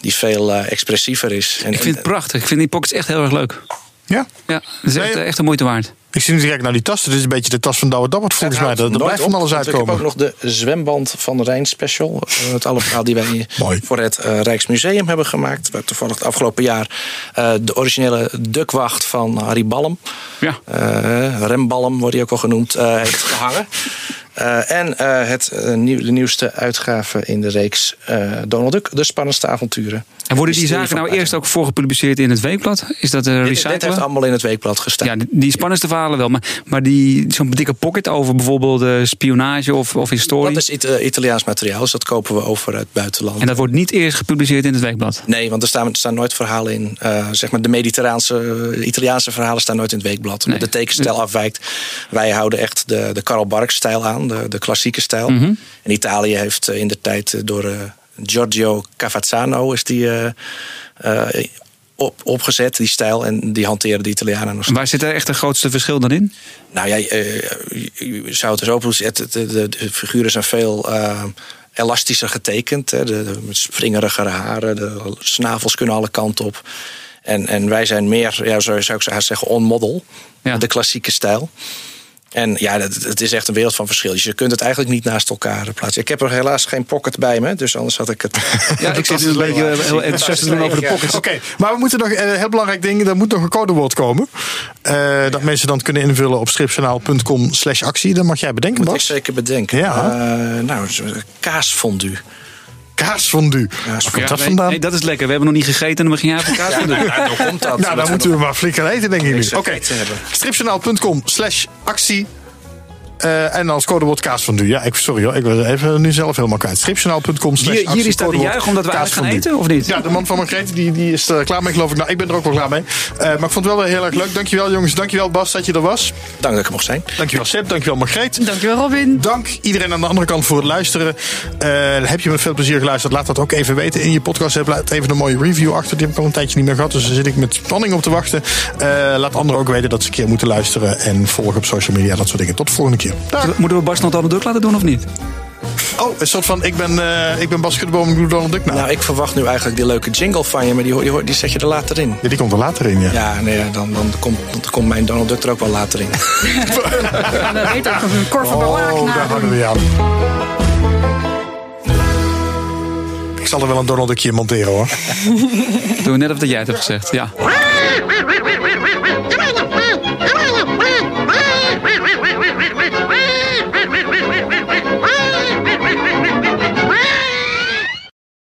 A: Die veel eh, expressiever is. En,
E: Ik vind het prachtig. Ik vind die pockets echt heel erg leuk.
B: Ja.
E: Ja, dat is echt, echt de moeite waard.
B: Ik zie nu direct naar die tas. Dit is een beetje de tas van Douwe Dabbert volgens mij. Er, er blijft van alles uitkomen.
A: Ik heb ook nog de zwemband van de Rijn special. Eh, Het alle verhaal die wij voor het eh, Rijksmuseum hebben gemaakt. Waar toevallig het afgelopen jaar eh, de originele dukwacht van Harry Ballem.
E: Ja.
A: eh, Rembalm wordt hij ook al genoemd, eh, heeft gehangen. Eh, en eh, het, eh, nieuw, de nieuwste uitgave in de reeks Donald Duck, De Spannendste Avonturen.
E: En worden die zaken nou eerst ook voorgepubliceerd in het weekblad? Is dat uh,
A: Dit, dit heeft
E: recyclen?
A: allemaal in het weekblad gestaan.
E: Ja, die- spannendste verhalen wel. Maar, maar die, zo'n dikke pocket over bijvoorbeeld spionage of, of historie.
A: dat is It- Italiaans materiaal, dus dat kopen we over het buitenland.
E: En dat wordt niet eerst gepubliceerd in het weekblad.
A: Nee, want er staan, er staan nooit verhalen in. zeg maar de mediterraanse, Italiaanse verhalen staan nooit in het weekblad. Omdat
E: Nee.
A: de tekenstijl afwijkt. Wij houden echt de, de Karl Barks-stijl aan, de, de klassieke stijl.
E: Mhm.
A: En Italië heeft eh, in de tijd eh, door eh, Giorgio Cavazzano is die, eh, op, opgezet, die stijl. En die hanteren de Italianen nog
E: En waar zit daar echt het grootste verschil dan in?
A: nou ja, je, zou het er moeten zetten. De, de, de figuren zijn veel elastischer getekend. Hè. De, de springerigere haren, de snavels kunnen alle kanten op. En, en wij zijn meer, ja, zo zou ik zeggen, on-model.
E: Ja.
A: De klassieke stijl. En ja, het, is echt een wereld van verschil. Dus je kunt het eigenlijk niet naast elkaar plaatsen. Ik heb er helaas geen pocket bij me, dus anders had ik het.
E: Ja, ik zit een beetje eh, heel enthousiast te doen over de pockets.
B: Oké, maar we moeten nog een heel belangrijk ding. Er moet nog een codewoord komen. Eh, Dat mensen dan kunnen invullen op stripjournaal.com slash actie. Dat mag jij bedenken,
A: moet ik
B: Bas.
A: zeker bedenken.
B: Ja.
A: Eh, nou, kaasfondue.
B: Kaasfondue.
A: Kaas-
B: Waar komt
E: Ja,
B: dat
E: nee,
B: vandaan?
E: nee, dat is lekker. We hebben nog niet gegeten en dan begin jij even kaas te doen.
A: Ja, hoe komt dat?
B: Nou, dan moeten we maar flikker eten, denk ik nu. Oké,
A: hebben.
B: stripjournaal.com slash actie. Eh, en als codewoord kaasfondue. Ja, ik, sorry hoor, ik was even nu zelf helemaal kwijt.
E: Is dat de
B: codewoord
E: juich omdat we eigenlijk gaan eten, of niet?
B: Ja, de man van Margreet die, die is er klaar mee, geloof ik. Nou, ik ben er ook wel klaar mee. Eh, maar ik vond het wel weer heel erg leuk. Dankjewel, jongens. Dankjewel, Bas, dat je er was.
A: Dank dat ik er mocht zijn.
B: Dankjewel, Seb. Dankjewel, Margreet.
C: Dankjewel, Robin.
B: Dank iedereen aan de andere kant voor het luisteren. Eh, heb je met veel plezier geluisterd? Laat dat ook even weten in je podcast. Heb laat even een mooie review achter. Die heb ik al een tijdje niet meer gehad. Dus daar zit ik met spanning op te wachten. Eh, laat anderen ook weten dat ze een keer moeten luisteren. En volgen op social media. Dat soort dingen. Tot de volgende keer. Dag.
E: Moeten we Bas nog Donald Duck laten doen of niet?
B: Oh, een soort van. Ik ben, eh, ik ben Bas. Ik doe Donald Duck nou.
A: Nou, ik verwacht nu eigenlijk die leuke jingle van je, maar die, die, die zet je er later in.
B: Ja, die komt er later in, ja.
A: Ja, nee, dan, dan, komt, dan komt mijn Donald Duck er ook wel later in.
C: Dan weet ook een van
B: Oh, daar houden we aan. Ik zal er wel een Donald Duckje monteren hoor.
E: Doe net of dat jij het hebt gezegd. Ja.